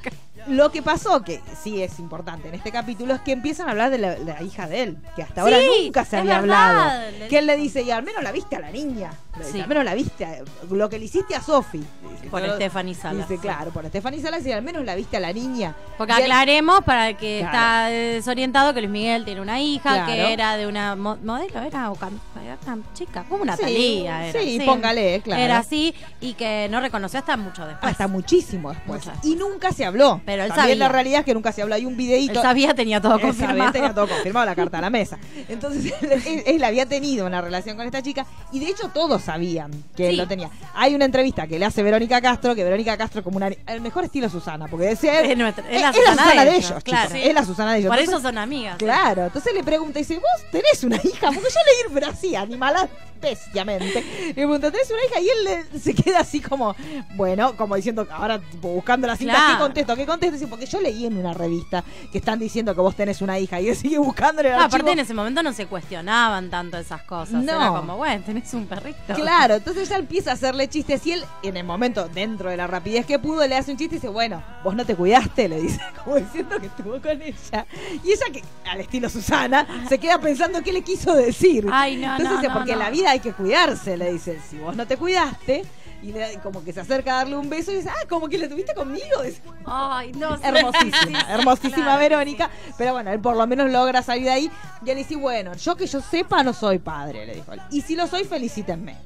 Lo que pasó, que sí es importante en este capítulo, es que empiezan a hablar de la, la hija de él, que hasta ahora Sí, nunca se había verdad. hablado. Que él le dice, y al menos la viste a la niña. Dice, Sí. Al menos la viste, a- lo que le hiciste a Sofi. Por "Yo- Stephanie Salas, Dice, claro, por Stephanie Salas, y al menos la viste a la niña. Porque Y él- aclaremos para el que Claro. está desorientado que Luis Miguel tiene una hija Claro. que era de una mo- modelo, era o era chica, como una Sí, Talía. Era, sí, póngale, claro. Era así y que no reconoció hasta mucho después. Hasta muchísimo después. Mucho. Y nunca se habló. Pero él También la sabía. realidad es que nunca se habló. Hay un Él videíto. sabía, tenía todo Él sabía, confirmado. tenía todo confirmado, la carta a la <laughs> mesa. Entonces, él, él había tenido una relación con esta chica y de hecho todos sabían que él lo tenía. Hay una entrevista que le hace Verónica Castro, que Verónica Castro como una, el mejor estilo Susana, porque decía él, Es nuestra- es la es Susana de de ellos, ellos, claro. chicos, es la Susana de ellos. Por Entonces, eso son amigas. Claro, entonces le pregunta y dice, ¿vos tenés una hija? Porque yo leí, pero así, animala bestiamente. Le pregunta, ¿tenés una hija? Y él le- se queda así como, bueno, como diciendo, ahora buscando la cinta, Claro. ¿qué contesto? ¿Qué contesto? Dice, porque yo leí en una revista que están diciendo que vos tenés una hija. Y él <laughs> sigue buscándole el aparte archivo. en ese momento no se cuestionaban tanto esas cosas. No. Era como, bueno, tenés un perrito. Claro, entonces ella empieza a hacerle chistes y él, en el momento, dentro de la rapidez que pudo, le hace un chiste y dice, bueno, vos no te cuidaste, le dice, <laughs> como diciendo que estuvo con ella. Y ella, que al estilo Susana, se queda pensando qué le quiso decir. Ay, no, Entonces no, dice, no, porque en no. la vida hay que cuidarse, le dice, si vos no te cuidaste, y le- como que se acerca a darle un beso y dice, ah, como que le tuviste conmigo. Dice, Ay, no. sí. hermosísima, hermosísima Claro, Verónica. Pero bueno, él por lo menos logra salir de ahí. Y él dice, bueno, yo que yo sepa no soy padre, le dijo él. Y si lo soy, felicítenme.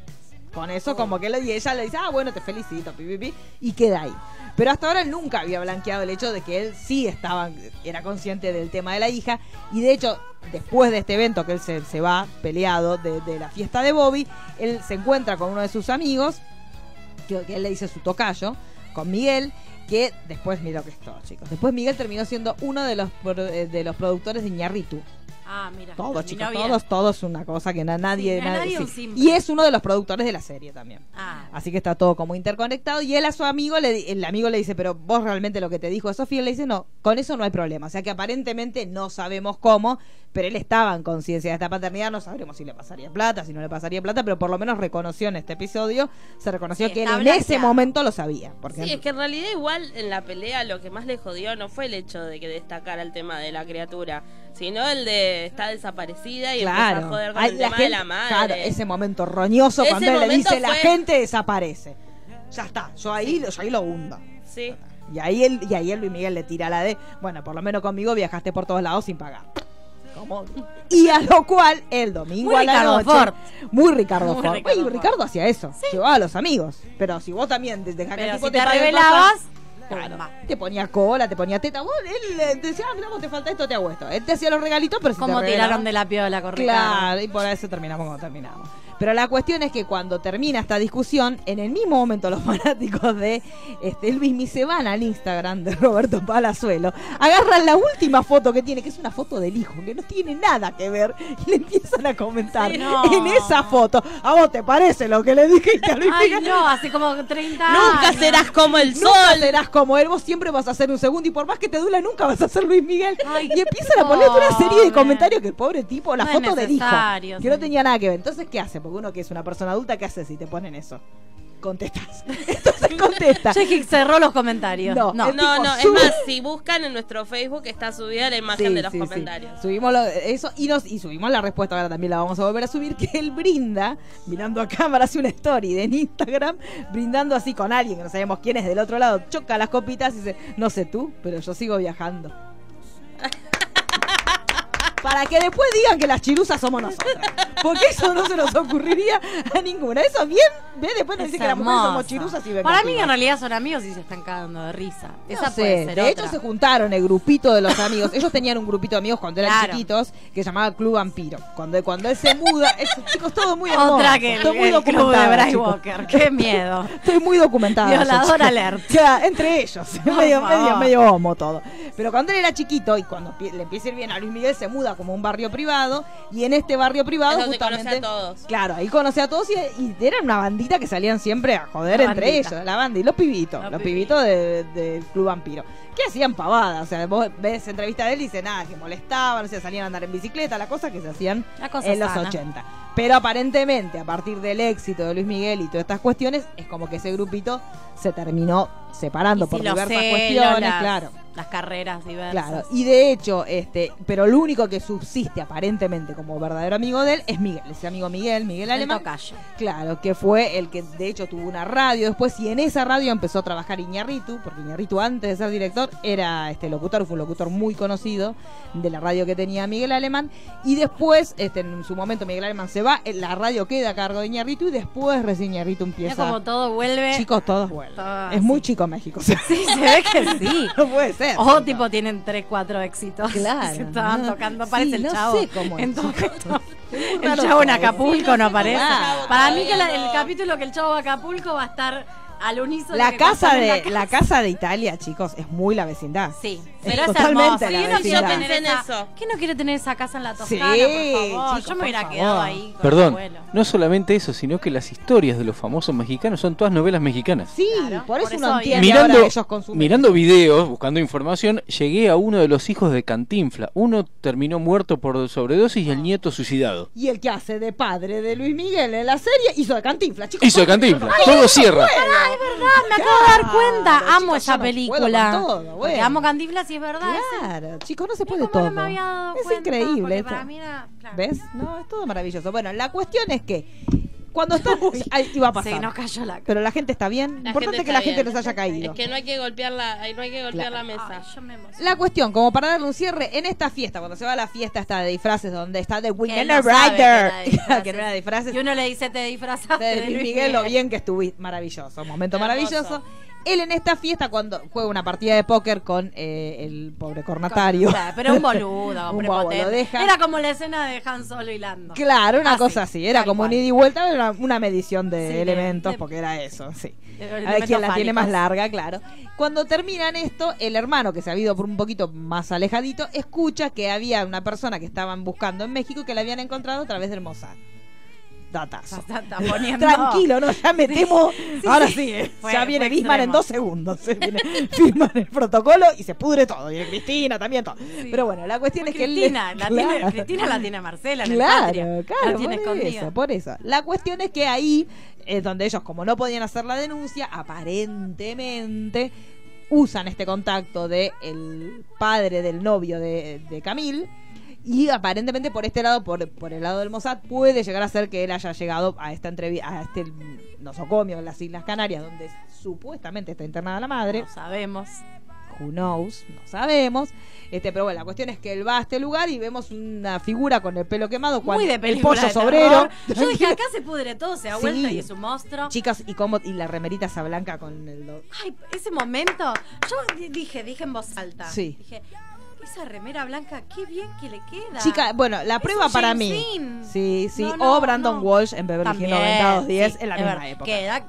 Con eso como que le, y ella le dice, ah, bueno, te felicito, pi, pi, pi, y queda ahí. Pero hasta ahora él nunca había blanqueado el hecho de que él sí estaba, era consciente del tema de la hija. Y de hecho, después de este evento que él se, se va peleado de, de la fiesta de Bobby, él se encuentra con uno de sus amigos, que, él le dice su tocayo, con Miguel, que después, mira que es todo, chicos. Después Miguel terminó siendo uno de los, eh, de los productores de Iñarritu. Ah, mira. Todos, chicos, bien. todos, todos una cosa que na- nadie... Sí, nadie- sí. Y es uno de los productores de la serie también. Ah, Así que está todo como interconectado. Y él a su amigo, le, di- el amigo le dice, pero vos realmente lo que te dijo Sofía, él le dice, no, con eso no hay problema. O sea que aparentemente no sabemos cómo, pero él estaba en conciencia de esta paternidad. No sabremos si le pasaría plata, si no le pasaría plata, pero por lo menos reconoció en este episodio, se reconoció Sí, que él en ese momento lo sabía. Porque Sí, es que en realidad igual en la pelea lo que más le jodió no fue el hecho de que destacara el tema de la criatura, sino el de estar desaparecida y Claro, a joder con Ay, el la tema gente- de la madre. claro, ese momento roñoso Ese cuando él le dice la gente desaparece. Ya está, yo ahí, yo ahí lo hundo. Sí. Y ahí él, y ahí él Luis Miguel le tira la de, bueno, por lo menos conmigo viajaste por todos lados sin pagar. ¿Cómo? Y a lo cual el domingo Muy a la Ricardo noche, Ford. muy Ricardo Muy Ford. Ricardo Oye, Ford. Ricardo hacía eso, llevaba a los amigos. Pero si vos también desde que si te el revelabas, te ponía cola, te ponía teta, vos él eh, te decía, ah, mira, vos te falta esto, te hago esto. Él te hacía los regalitos, pero si Como te tiraron de la piola con Claro, y por eso terminamos como terminamos. Pero la cuestión es que cuando termina esta discusión, en el mismo momento los <laughs> fanáticos de este, Luismi se van al Instagram de Roberto Palazuelo, agarran la última foto que tiene, que es una foto del hijo, que no tiene nada que ver, y le empiezan a comentar Sí, no. en esa foto, ¿a vos te parece lo que le dijiste a Luis Ay, Miguel? no, hace como 30 Nunca años. serás como el sol. Nunca serás como él, vos siempre vas a ser un segundo y por más que te duela nunca vas a ser Luis Miguel. Ay, y empiezan a poner una serie de comentarios que el pobre tipo, la No foto del hijo, que no tenía nada que ver. Entonces, ¿qué hace? Porque uno que es una persona adulta, ¿qué hace si te ponen eso? Contestas. <laughs> Entonces contesta. Chequi cerró los comentarios. No, No, No, no, es más, si buscan en nuestro Facebook está subida la imagen Sí, de los sí, sí. comentarios. Subimos lo- eso y nos y subimos la respuesta, ahora también la vamos a volver a subir, que él brinda, mirando a cámara, hace una story de en Instagram, brindando así con alguien que no sabemos quién es del otro lado, choca las copitas y dice, no sé tú, pero yo sigo viajando. Para que después digan que las chirusas somos nosotras. Porque eso no se nos ocurriría a ninguna. Eso bien, ve, después Es dicen que las mujeres somos chirusas y Para mí en realidad son amigos y se están cagando de risa. No Esa sé, puede ser de otra. hecho se juntaron el grupito de los amigos. Ellos tenían un grupito de amigos cuando eran Claro. chiquitos que se llamaba Club Vampiro. Cuando, cuando él se muda, es, chicos, todo muy hermoso. Otra que el, Estoy muy el club de Bryce chicos. Walker. Qué miedo. <laughs> Estoy muy documentado. Violador alert. Ya, entre ellos. Medio, favor. medio, medio homo todo. Pero cuando él era chiquito y cuando pie- le empieza a ir bien a Luis Miguel, se muda como un barrio privado. Y en este barrio privado, Es donde conoce justamente. a todos. Claro, ahí conoce a todos y, y eran una bandita que salían siempre a joder La entre bandita. ellos, la banda y los pibitos, Los los, pibitos. pibitos de- del Club Vampiro. Que hacían pavadas, o sea, vos ves entrevista de él y dice nada, que molestaban, o sea, salían a andar en bicicleta, la cosa que se hacían en los sana. 80. Pero aparentemente, a partir del éxito de Luis Miguel y todas estas cuestiones, es como que ese grupito se terminó separando por diversas celos, cuestiones, las- claro. Las carreras diversas. Claro, y de hecho, este, pero lo único que subsiste aparentemente como verdadero amigo de él es Miguel, ese amigo Miguel, Miguel El Alemán. tocayo. Claro, que fue el que de hecho tuvo una radio después y en esa radio empezó a trabajar Iñarritu, porque Iñarritu antes de ser director era este locutor, fue un locutor muy conocido de la radio que tenía Miguel Alemán y después este, en su momento Miguel Alemán se va, la radio queda a cargo de Iñarritu y después recién Iñarritu empieza como todo vuelve. Chicos, todos vuelven. Todo es muy chico México. o sea, Sí, <laughs> se ve que sí. no puede ser. O tipo tienen 3, 4 éxitos. Claro, <laughs> Se estaban no. tocando, Sí, parece el no chavo. sé cómo es. En todo esto. <laughs> El chavo en. Acapulco no aparece. Para mí que la- el capítulo que el chavo a Acapulco va a estar al unísono. La casa de la casa de Italia, chicos, es muy la vecindad. Sí, Es pero es totalmente hermoso. la ¿Quién no tener eso. ¿Quién no quiere tener esa casa en la Sí, Toscana, por favor? chicos, Yo me hubiera favor. quedado ahí con el Perdón, abuelo. no solamente eso, sino que las historias de los famosos mexicanos son todas novelas mexicanas. Sí, Claro, por eso por uno eso entiende Mirando, ahora ellos consumen. mirando videos, buscando información, llegué a uno de los hijos de Cantinfla. Uno terminó muerto por sobredosis y el nieto suicidado. Y el que hace de padre de Luis Miguel en la serie hizo de Cantinfla, chicos. Hizo de Cantinfla. Todo cierra. Ah, es verdad, me acabo de dar cuenta. Claro, Amo chicos, esa no película. con todo, bueno. amo Cantinflas y es verdad. Claro, chicos, no se puede todo. no me había dado es cuenta, increíble esto. para mí era- claro. ¿Ves? No, es todo maravilloso. Bueno, la cuestión es que cuando están Ay, iba a pasar. Sí, nos cayó la Pero la gente está bien. La Importante que la gente bien. no se haya caído. Es que no hay que golpear la, no hay que golpear la mesa. Ay, yo me emocioné. La cuestión, como para darle un cierre, en esta fiesta, cuando se va a la fiesta esta de disfraces, donde está The Que Winona que Ryder, disfraces. <laughs> que no era de disfraces, Y uno le dice, te disfrazaste de Luis Miguel, lo bien que estuviste, maravilloso, momento Hermoso. maravilloso. Él en esta fiesta, cuando juega una partida de póker con eh, el pobre cornatario. Claro, Pero un boludo, <laughs> Un bobo, prepotente. lo deja. Era como la escena de Han Solo y Lando. Claro, una cosa así, era como un ida y vuelta, una, una medición de Sí, elementos, de- porque era eso, sí. De A ver quién la tiene más larga, claro. Cuando terminan esto, el hermano, que se ha ido por un poquito más alejadito, escucha que había una persona que estaban buscando en México que la habían encontrado a través del Mossad. Datazo. Está poniendo- Tranquilo, ¿no? Ya metemos. Ahora sí, eh. Fue- ya viene Bismarck en dos segundos. eh. Viene <laughs> Bismarck el protocolo y se pudre todo. Y Cristina también todo. Pero bueno, la cuestión es que. Cristina, la tiene. <laughs> Cristina la tiene Marcela en el Claro, patrio. claro, la tiene por escondida. eso, por eso. La cuestión es que ahí es donde ellos, como no podían hacer la denuncia, aparentemente usan este contacto de el padre del novio de, de Camil. Y aparentemente por este lado, por, por el lado del Mossad, puede llegar a ser que él haya llegado a esta entrevista, a este nosocomio en las Islas Canarias, donde supuestamente está internada la madre No sabemos. who knows, no sabemos. Este, pero bueno, la cuestión es que él va a este lugar y vemos una figura con el pelo quemado, cuando Muy de el pollo de sobrero. Yo dije, acá se pudre todo, se da Sí. vuelta y es un monstruo. Chicas, y cómo y la remerita esa blanca con el Ay, ese momento, yo di- dije, dije en voz alta. Sí. Dije, esa remera blanca, qué bien que le queda. Chica, bueno, la prueba para mí. Dean. Sí, sí, No, no, o Brandon no. Walsh en Beverly Hills También, 90210 sí, en la misma verdad, época. Que era,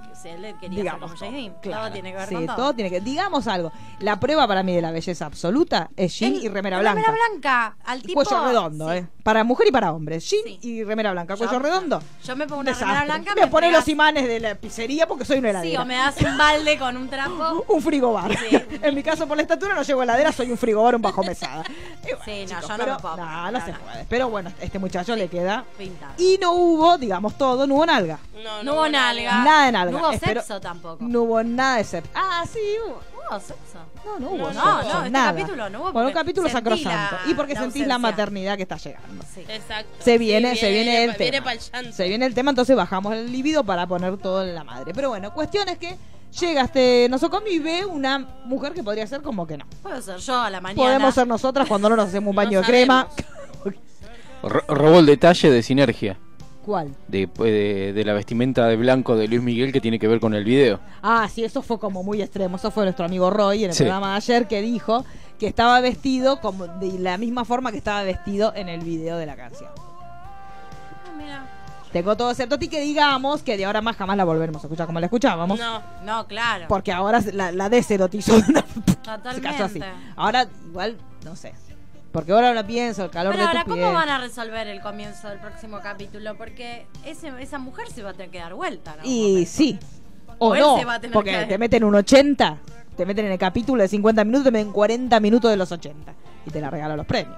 quería digamos ser como todo, James Dean. claro. Todo tiene que ver sí, con todo. todo tiene que digamos algo. La prueba para mí de la belleza absoluta es jean El- y remera la blanca. Remera blanca, al tipo. cuello redondo, sí. ¿eh? Para mujer y para hombre. Jean Sí. y remera blanca. Yo- Cuello redondo. Yo me pongo una Desastre. remera blanca. <laughs> Me fregas- los imanes de la pizzería porque soy una Sí, heladera. o me das un balde con un trapo. <laughs> un frigobar. Sí. <laughs> en mi caso, por la estatura, no llevo heladera, soy un frigobar, un bajo mesada. <laughs> Y bueno, Sí, no, chicos, yo no pero- me puedo No, poner, no no, se no. puede. Pero bueno, este muchacho le queda. Pintado. Y no hubo, digamos todo, no hubo nalga. No, No hubo nalga. Nada de nalga. No hubo Espero- sexo tampoco. No hubo nada de sexo. Ah, sí, hubo. No hubo sexo. No, no hubo No, sexo, no, este nada. capítulo no hubo Bueno, un capítulo sacrosanto. la- y porque la sentís la maternidad que está llegando. Sí. Exacto. Se viene, Sí, se viene el Viene tema. Se viene el tema, entonces bajamos el libido para poner todo en la madre. Pero bueno, cuestión es que llega este nosocomio y ve una mujer que podría ser como que no. Puedo ser yo a la mañana. Podemos ser nosotras cuando no nos hacemos un <laughs> No baño de crema. Ro- robó el detalle de sinergia. ¿Cuál? De, de- de la vestimenta de blanco de Luis Miguel que tiene que ver con el video. Ah, sí, eso fue como muy extremo. Eso fue nuestro amigo Roy en el Sí. programa de ayer que dijo que estaba vestido como de la misma forma que estaba vestido en el video de la canción. Tengo todo ese y que digamos que de ahora más jamás la volveremos a escuchar como la escuchábamos. No. No, claro. Porque ahora la, la deserotizó de una <laughs> se así. Totalmente. Ahora, igual, no sé. Porque ahora lo pienso, el calor Pero de ahora, tu ¿cómo piel. van a resolver el comienzo del próximo capítulo? Porque ese, esa mujer se va a tener que dar vuelta. ¿no? Y sí. O O él no, se va a tener porque que- te meten un 80, te meten en el capítulo de 50 minutos, te meten 40 minutos de los 80. Y te la regalan los premios.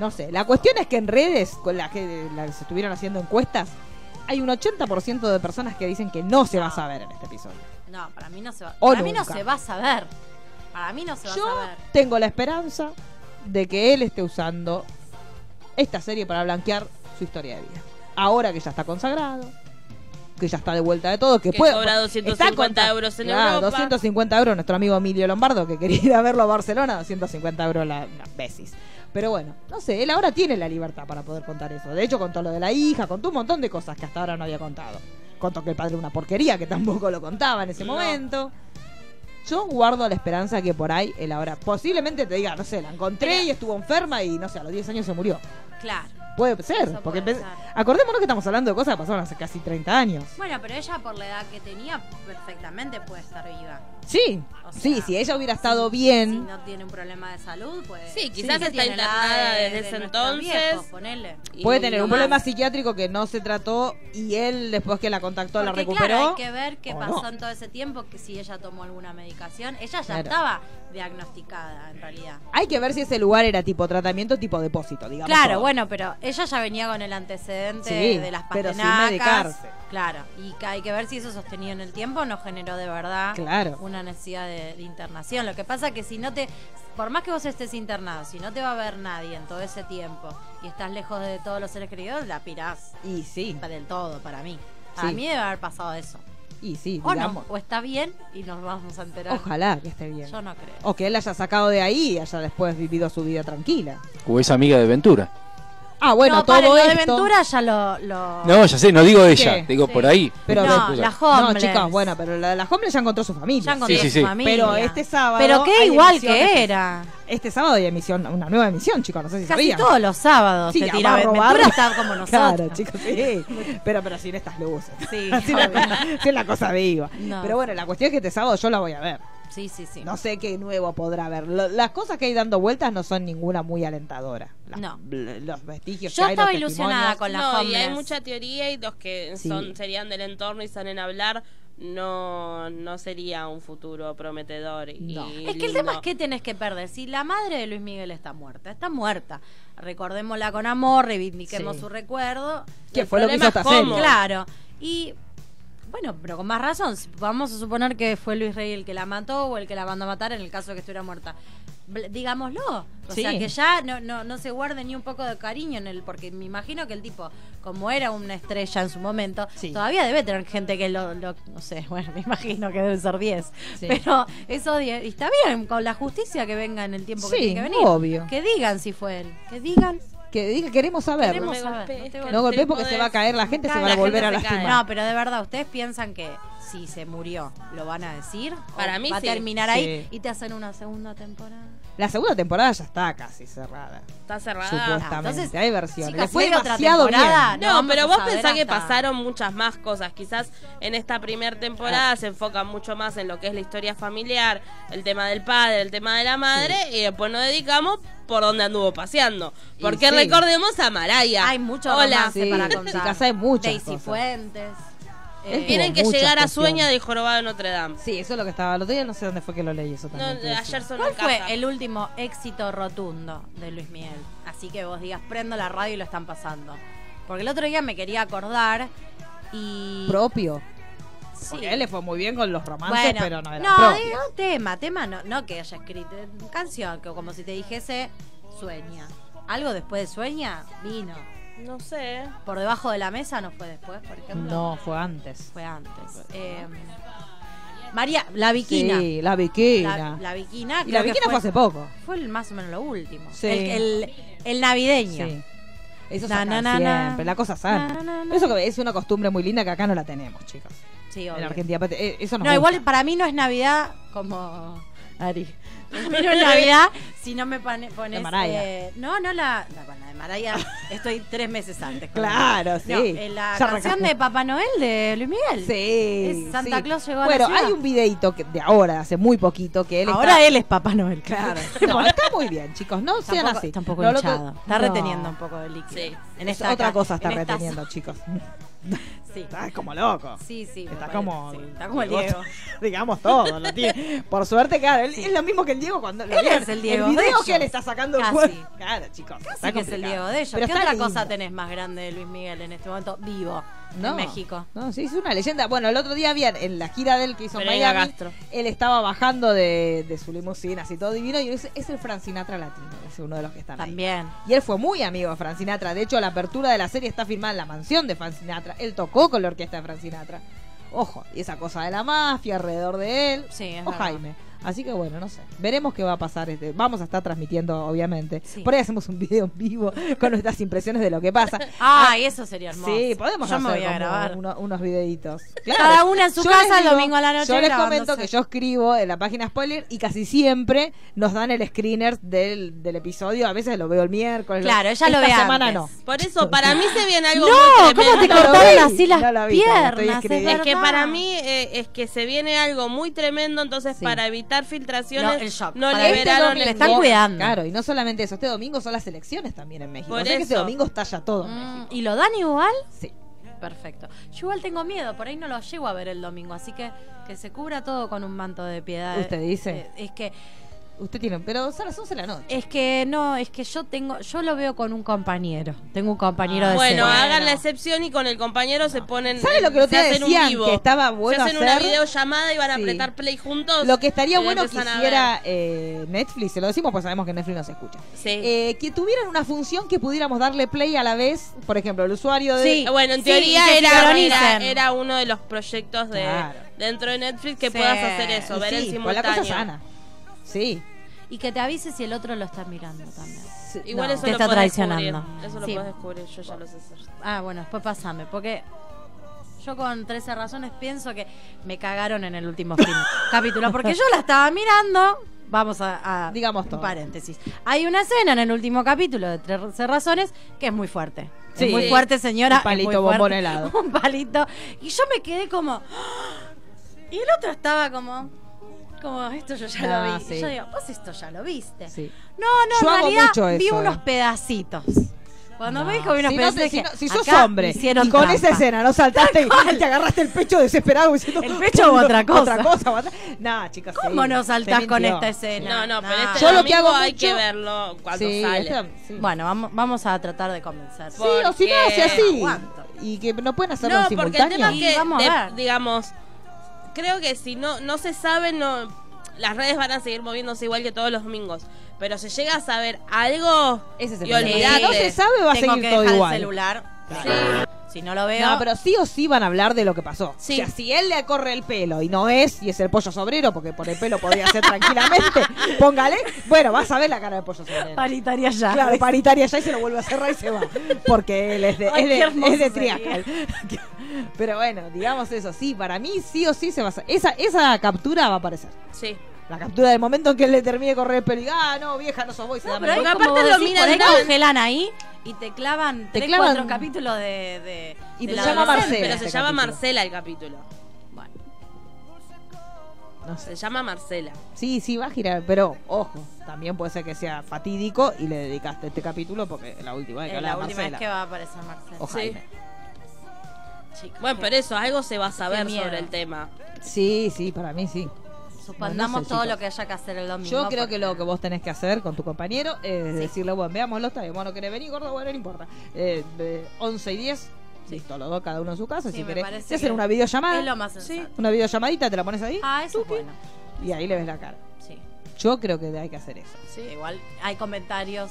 No, sé, la cuestión es que en redes, con las que que se estuvieron haciendo encuestas, hay un 80% de personas que dicen que no se va a saber en este episodio. No, para mí no se va. O para mí no nunca. se va a saber. Para mí no se va Yo a saber. tengo la esperanza de que él esté usando esta serie para blanquear su historia de vida. Ahora que ya está consagrado, que ya está de vuelta de todo, que, Que puede cobra está 250 conta- euros en Claro, Europa. 250 euros nuestro amigo Emilio Lombardo que quería <laughs> ir a verlo a Barcelona, 250 euros la, la veces. Pero bueno, no sé, él ahora tiene la libertad para poder contar eso. De hecho, contó lo de la hija, contó un montón de cosas que hasta ahora no había contado. Contó que el padre era una porquería, que tampoco lo contaba en ese No. momento. Yo guardo la esperanza que por ahí él ahora posiblemente te diga, no sé, la encontré y estuvo enferma y no sé, a los 10 años se murió. Claro. Puede ser, Eso porque puede acordémonos que estamos hablando de cosas que pasaron hace casi 30 años. Bueno, pero ella por la edad que tenía perfectamente puede estar viva. Sí, O sí, si ella hubiera estado Si bien, no tiene un problema de salud, pues. Sí, quizás está la edad internada de- desde de ese entonces. viejos, ponele. Puede tener un más. problema psiquiátrico que no se trató y él después que la contactó la recuperó. Claro, hay que ver qué pasó no. en todo ese tiempo, que si ella tomó alguna medicación. Ella ya Claro. estaba diagnosticada, en realidad. Hay que ver si ese lugar era tipo tratamiento, tipo depósito, digamos. Claro, todo. bueno, pero ella ya venía con el antecedente Sí, de las pero sin pastenacas. medicarse. Claro, y que hay que ver si eso sostenido en el tiempo no generó de verdad Claro. una necesidad de, de internación. Lo que pasa que si no te, por más que vos estés internado, si no te va a ver nadie en todo ese tiempo y estás lejos de todos los seres queridos, la pirás Y sí, del todo para mí. Para Sí. mí debe haber pasado eso. y sí, O digamos. no, o está bien y nos vamos a enterar. Ojalá que esté bien. Yo no creo. O que él haya sacado de ahí y haya después vivido su vida tranquila. O es amiga de Ventura. Ah, bueno, no, todo para lo de. Ventura ya lo... lo- No, ya sé, no digo ella, ¿Qué? digo Sí. por ahí. Pero no, la No, homeless. chicas, bueno, pero la de la Homeless ya encontró su familia. Ya encontró Sí, sí, su sí. familia. Pero este sábado. Pero qué igual que era. Este sábado hay emisión, una nueva emisión, chicos, no sé si Casi sabían. todos los sábados Sí, se tira a robar. Ventura está como <laughs> nosotros. Claro, chicos, sí. Pero, pero sin estas luces. Sí, <laughs> Así la, así la cosa viva. No. Pero bueno, la cuestión es que este sábado yo la voy a ver. Sí, sí, sí. No sé qué nuevo podrá haber. Lo- las cosas que hay dando vueltas no son ninguna muy alentadora. Las- No. Los vestigios Yo que hay, los estaba ilusionada con la no, y hay mucha teoría y los que Sí. son serían del entorno y salen a hablar no no sería un futuro prometedor y No. Es que el tema es que tenés que perder. Si la madre de Luis Miguel está muerta, está muerta. Recordémosla con amor, reivindiquemos Sí. su recuerdo. ¿Qué El fue lo que hizo cómo. Claro. Y bueno, pero con más razón. Vamos a suponer que fue Luis Rey el que la mató o el que la mandó a matar en el caso de que estuviera muerta. Digámoslo. O Sí. sea, que ya no, no, no se guarde ni un poco de cariño en él, porque me imagino que el tipo, como era una estrella en su momento, Sí. todavía debe tener gente que lo, lo- no sé, <laughs> bueno, me imagino que deben ser 10. Sí. Pero eso, die- y está bien, con la justicia que venga en el tiempo que tiene que venir. obvio. Que digan si fue él. Que digan. Que diga, queremos saber. Queremos saber, golpees, no No golpees porque se va a caer la gente, se va a la volver a lastimar. No, pero de verdad, ¿ustedes piensan que si se murió, lo van a decir? ¿O Para mí va sí. a terminar Sí. ahí y te hacen una segunda temporada. La segunda temporada ya está casi cerrada. está cerrada Supuestamente. entonces, hay versiones. chicas, fue demasiado temporada, bien. No, pero vos pensás que pasaron muchas más cosas. Quizás en esta primera temporada se enfocan mucho más en lo que es la historia familiar, el tema del padre, el tema de la madre, y después nos dedicamos por donde anduvo paseando. Porque sí. recordemos a Maraya. Hay mucho Hola. romance Sí, para contar. chicas, hay muchas Daisy cosas. Fuentes. Eh, Tienen que llegar a. Sueña del Jorobado de Notre Dame. Sí, eso es lo que estaba. El otro día no sé dónde fue que lo leí eso No, también. que ayer sonó ¿Cuál fue casa. el último éxito rotundo de Luis Miguel? Así que vos digas, prendo la radio y lo están pasando. Porque el otro día me quería acordar y... Propio. Sí. Porque él le fue muy bien con los romances, Bueno, pero no era no, propio. tema, tema, no, no que haya escrito canción, que como si te dijese sueña. Algo después de sueña vino. No sé. Por debajo de la mesa no fue después, por ejemplo. No, fue antes. Fue antes. Eh, María, la Viquina. Sí, la viquina. La, la Viquina. y la viquina fue hace poco. Fue el más o menos lo último. Sí. El, el, el navideño. Sí. Eso Na, sacan na, na, na. siempre, la cosa sana. Na, na, na. Eso que es una costumbre muy linda que acá no la tenemos, chicos. Sí, En obvio. Argentina, aparte, eh, eso nos No, igual para mí no es Navidad como Ari. No es Navidad si no me pone- pones. Eh, no, no la, la, bueno, la de Maraya. <laughs> estoy tres meses antes. Claro, sí. No, la Ya canción arrancamos. de Papá Noel de Luis Miguel. Sí. Es Santa sí. Claus llegó a la Bueno, hay un videito que de ahora, de hace muy poquito, que él Ahora está... él es Papá Noel. Claro. <laughs> No, está muy bien, chicos. No sean Tampoco, así. tampoco No, hinchado. Está No. reteniendo un poco de líquido. Sí. En Es esta otra cosa está en esta reteniendo, chicos. <laughs> Sí. Está como loco. Sí, sí. me Está parece, como, sí, está como el Diego. <laughs> Digamos todo, lo tiene. Por suerte, claro, él- es lo mismo que el Diego cuando lo Él vieron. es el Diego El de video que él está sacando el Casi. Claro, chicos. Casi está que es el. Diego de ellos. Pero ¿Qué otra lindo. cosa tenés más grande de Luis Miguel en este momento? Vivo. En México. No, sí, es una leyenda. Bueno, el otro día bien, en la gira del que hizo Pereira Miami, Castro. él estaba bajando de, de su limusina, así todo divino, y es, es el Frank Sinatra latino, es uno de los que están ahí. También. Y él fue muy amigo de Frank Sinatra. De hecho, la apertura de la serie está filmada en la mansión de Frank Sinatra. Él tocó con la orquesta de Frank Sinatra. Ojo, y esa cosa de la mafia alrededor de él. Sí, es o verdad. Jaime. Así que bueno, no sé. Veremos qué va a pasar. Este. Vamos a estar transmitiendo, obviamente. Sí. Por ahí hacemos un video en vivo con nuestras impresiones de lo que pasa. <laughs> Ay, eso sería hermoso. Sí, podemos Yo hacer me voy a como grabar. uno- unos videitos. Cada una en su Yo casa el domingo a la noche Yo les comento que yo escribo en la página spoiler y casi siempre nos dan el screener del, del episodio. A veces lo veo el miércoles. Claro, ella lo Esta ve semana antes. no. Por eso, para mí se viene algo No, muy ¿cómo te tremendo. No lo cortaron así las no vi, estoy piernas? Es que para mí eh, es que se viene algo muy tremendo, entonces Sí. para evitar filtraciones No, el shock. no Para liberaron domingo- el Le están cuidando. Claro, y no solamente eso, este domingo son las elecciones también en México. Por o sea que este domingo está ya todo en Mm, México. ¿Y lo dan igual? Sí. Perfecto. Yo igual tengo miedo, por ahí no lo llego a ver el domingo, así que que se cubra todo con un manto de piedad. ¿Usted dice? Eh, es que Usted tiene, pero son las 11 de la noche. es que no, es que yo tengo yo lo veo con un compañero. Tengo un compañero de Bueno, hagan la excepción y con el compañero se ponen. ¿Sabe lo que otro se hacen un decían? vivo. Que estaba bueno Se hacen hacer- una videollamada y van a Sí. apretar play juntos. Lo que estaría bueno que hiciera eh, Netflix, se lo decimos pues sabemos que Netflix no se escucha. Sí. Eh, que tuvieran una función que pudiéramos darle play a la vez, por ejemplo, el usuario de... Sí. Eh, Bueno, en teoría era, era, era uno de los proyectos de Claro. dentro de Netflix que puedas hacer eso, ver en con la simultáneo. cosa sana. Sí. Y que te avise si el otro lo está mirando también. Sí, Igual no. eso Te lo está traicionando. descubrir. Eso lo Sí. puedes descubrir, yo ya lo sé hacer. Ah, bueno, después pasame, porque yo con 13 razones pienso que me cagaron en el último film, <laughs> capítulo, porque yo la estaba mirando. Vamos a, a- Digamos todo. paréntesis. Hay una escena en el último capítulo de 13 razones que es muy fuerte. Sí. es muy fuerte, señora. Un palito es <laughs> muy fuerte. bombón helado. Un palito. Y yo me quedé como. <gasps> Y el otro estaba como. Como esto yo ya Ah, lo vi. sí. Y yo digo, vos esto ya lo viste. Sí. No, no, Yo en realidad vi eso, unos eh. pedacitos. Cuando me No. dijo vi unos si, no pedacitos, si, dije, no- si sos hombre hicieron y con trampa. esa escena no saltaste <laughs> y te agarraste el pecho desesperado diciendo ¿El pecho u otra cosa? otra cosa otra- no chicos ¿Cómo sí, no saltás con esta escena? No, no, pero Nah. este Yo lo que hago hay mucho- que verlo cuando Sí, sale. este- sí. Bueno, vamos, vamos a tratar de convencer. Sí, o si no hace así y que no pueden hacerlo No, en porque el tema simultáneo es que, Y vamos a de- ver. digamos, creo que si no no se sabe, no las redes van a seguir moviéndose igual que todos los domingos. Pero se llega a saber algo Ese es el y problema. olvidate. Si no se sabe va a Tengo seguir que todo dejar igual el celular. Sí. Si no lo veo. No, pero sí o sí van a hablar de lo que pasó. Sí. O sea, si él le corre el pelo y no es, y es el pollo sobrero, porque por el pelo podría ser tranquilamente, <laughs> póngale, bueno, vas a ver la cara del pollo sobrero. Paritaria ya. Claro, paritaria ya y se lo vuelve a cerrar y se va. Porque él es de, Ay, es de, qué hermoso es de sería. Triacal. <laughs> <laughs> Pero bueno, digamos eso, sí, para mí sí o sí se va a hacer. Esa, esa captura va a aparecer. Sí. La captura del momento en que él le termine de correr el pelo y ah, no, vieja, no sos vos y se No, da pero aparte lo decís, miran congelan ahí y te clavan Te tres, clavan- cuatro capítulos de, de Y de llama. Marcela. Pero este se llama capítulo. Marcela el capítulo. Bueno, No sé. Se llama Marcela. Sí, sí, va a girar, pero ojo, también puede ser que sea fatídico y le dedicaste este capítulo porque es la última vez que es la última Marcela. vez que va a aparecer Marcela. Sí. Bueno, pero eso, algo se va a saber sobre el tema. Sí, sí, para mí sí. Suspendamos No sé, todo chicos. lo que haya que hacer el domingo. Yo creo porque- que lo que vos tenés que hacer con tu compañero es decirle, bueno, veámoslo, está bien, vos no querés venir, gordo, bueno, no importa. Eh, de 11 y 10, listo, los dos, cada uno en su casa, Sí, si querés. Si hacen una videollamada, Es lo más sensato. una videollamadita, te la pones ahí Ah, eso es bueno. y ahí le ves la cara. Sí. Yo creo que hay que hacer eso. Sí, igual hay comentarios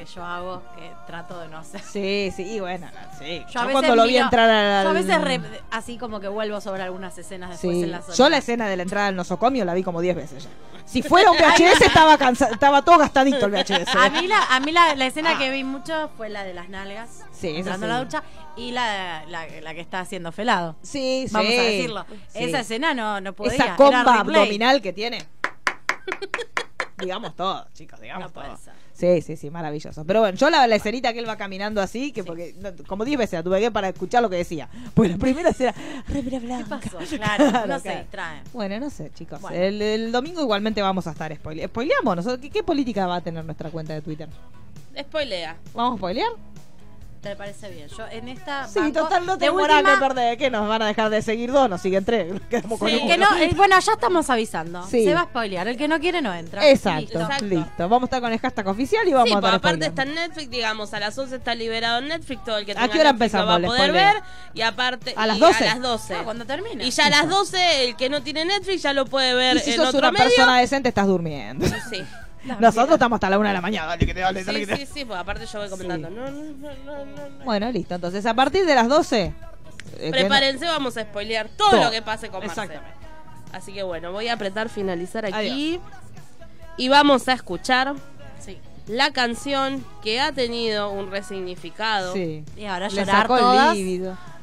que yo hago que trato de no hacer. Sí, sí, y bueno, <laughs> sí. Yo, cuando lo vi entrar al... Yo a veces re- así como que vuelvo sobre algunas escenas después Sí. en la zona. Yo la escena de la entrada del nosocomio la vi como 10 veces ya. Si <laughs> fuera un VHS estaba cansa- estaba todo gastadito el VHS. A mí, la, a mí la, la escena que vi mucho fue la de las nalgas. Sí, esa entrando sí. a la ducha. Y la, la, la que está haciendo felado. Sí, sí. Vamos a decirlo. Esa escena no, no podía. Esa comba abdominal que tiene. <laughs> digamos todo, chicos, digamos No puede todo. ser. Sí, sí, sí, maravilloso. Pero bueno, yo la, la escenita que él va caminando así, que porque no, como 10 veces la tuve que para escuchar lo que decía. Pues la primera era remera ¿Qué pasó? <laughs> Claro, no se claro. distraen. Bueno, no sé, chicos. Bueno. El, el domingo igualmente vamos a estar spoile ¿Spoileamos? ¿Qué, qué política va a tener nuestra cuenta de Twitter? Spoilea. ¿Vamos a spoilear? Te parece bien. Yo en esta. Sí, banco- total, no de tengo nada última- que perder. ¿Qué nos van a dejar de seguir dos? Nos siguen tres. Nos quedamos con El que no, eh, bueno, ya estamos avisando. Sí. Se va a spoilear. El que no quiere no entra. Exacto, Listo. Exacto. listo. Vamos a estar con el hashtag oficial y vamos Sí, a pues estar aparte spoileando. está en Netflix, digamos, a las 11 está liberado en Netflix, todo el que ¿A tenga qué hora Netflix lo empezamos va a poder spoiler? ver, y aparte... ¿A las y 12? A las 12. Ah, cuando termine. Y ya a las 12, el que no tiene Netflix ya lo puede ver Y si en sos otro una medio. persona decente, estás durmiendo. Sí. <laughs> Nosotros estamos hasta la una de la mañana. Dale, que te dale, dale, Sí, que te- sí, sí, pues aparte yo voy comentando. No, no, no, no, no, no. Bueno, listo. Entonces, a partir de las 12. eh, Prepárense, vamos a spoilear todo, Todo. lo que pase con Marcel. Exactamente. Así que bueno, voy a apretar finalizar aquí. Adiós. Y vamos a escuchar Sí. la canción que ha tenido un resignificado. Sí. Y ahora Le llorar todas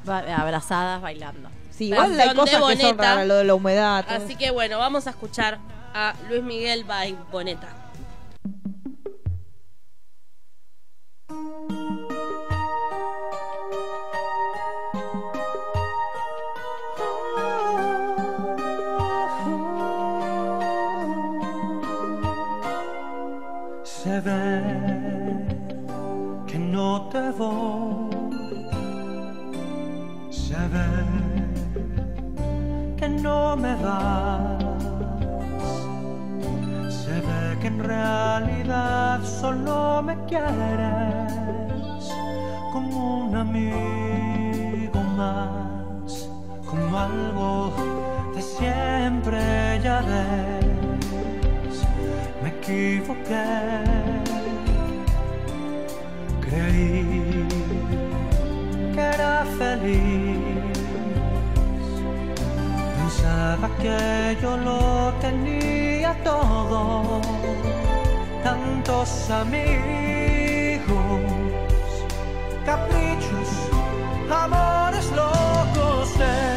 abrazadas bailando. Sí, igual hay cosas que son raras, lo de la humedad. todo Así que bueno, vamos a escuchar a Luis Miguel by Boneta. Me quieres como un amigo más, como algo de siempre ya ves me equivoqué. Creí que era feliz. Pensaba que yo lo tenía todo. Tantos amigos, caprichos, amores locos. Tengo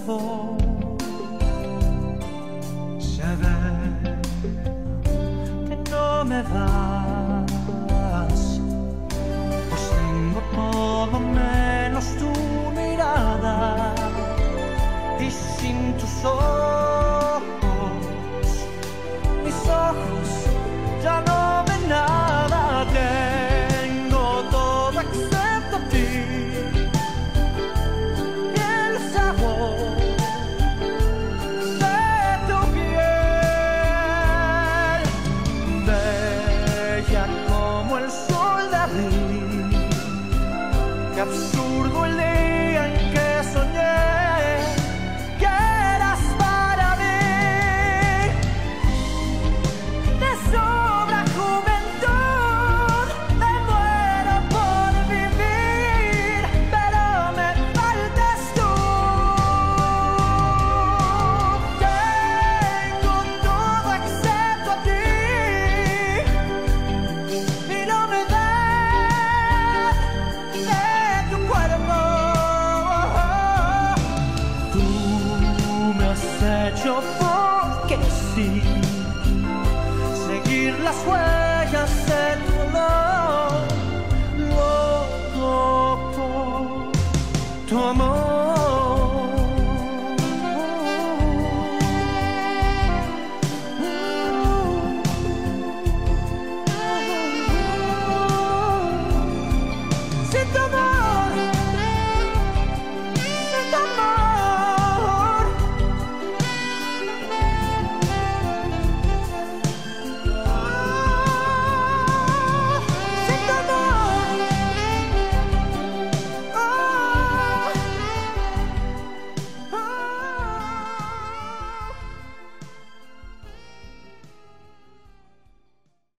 no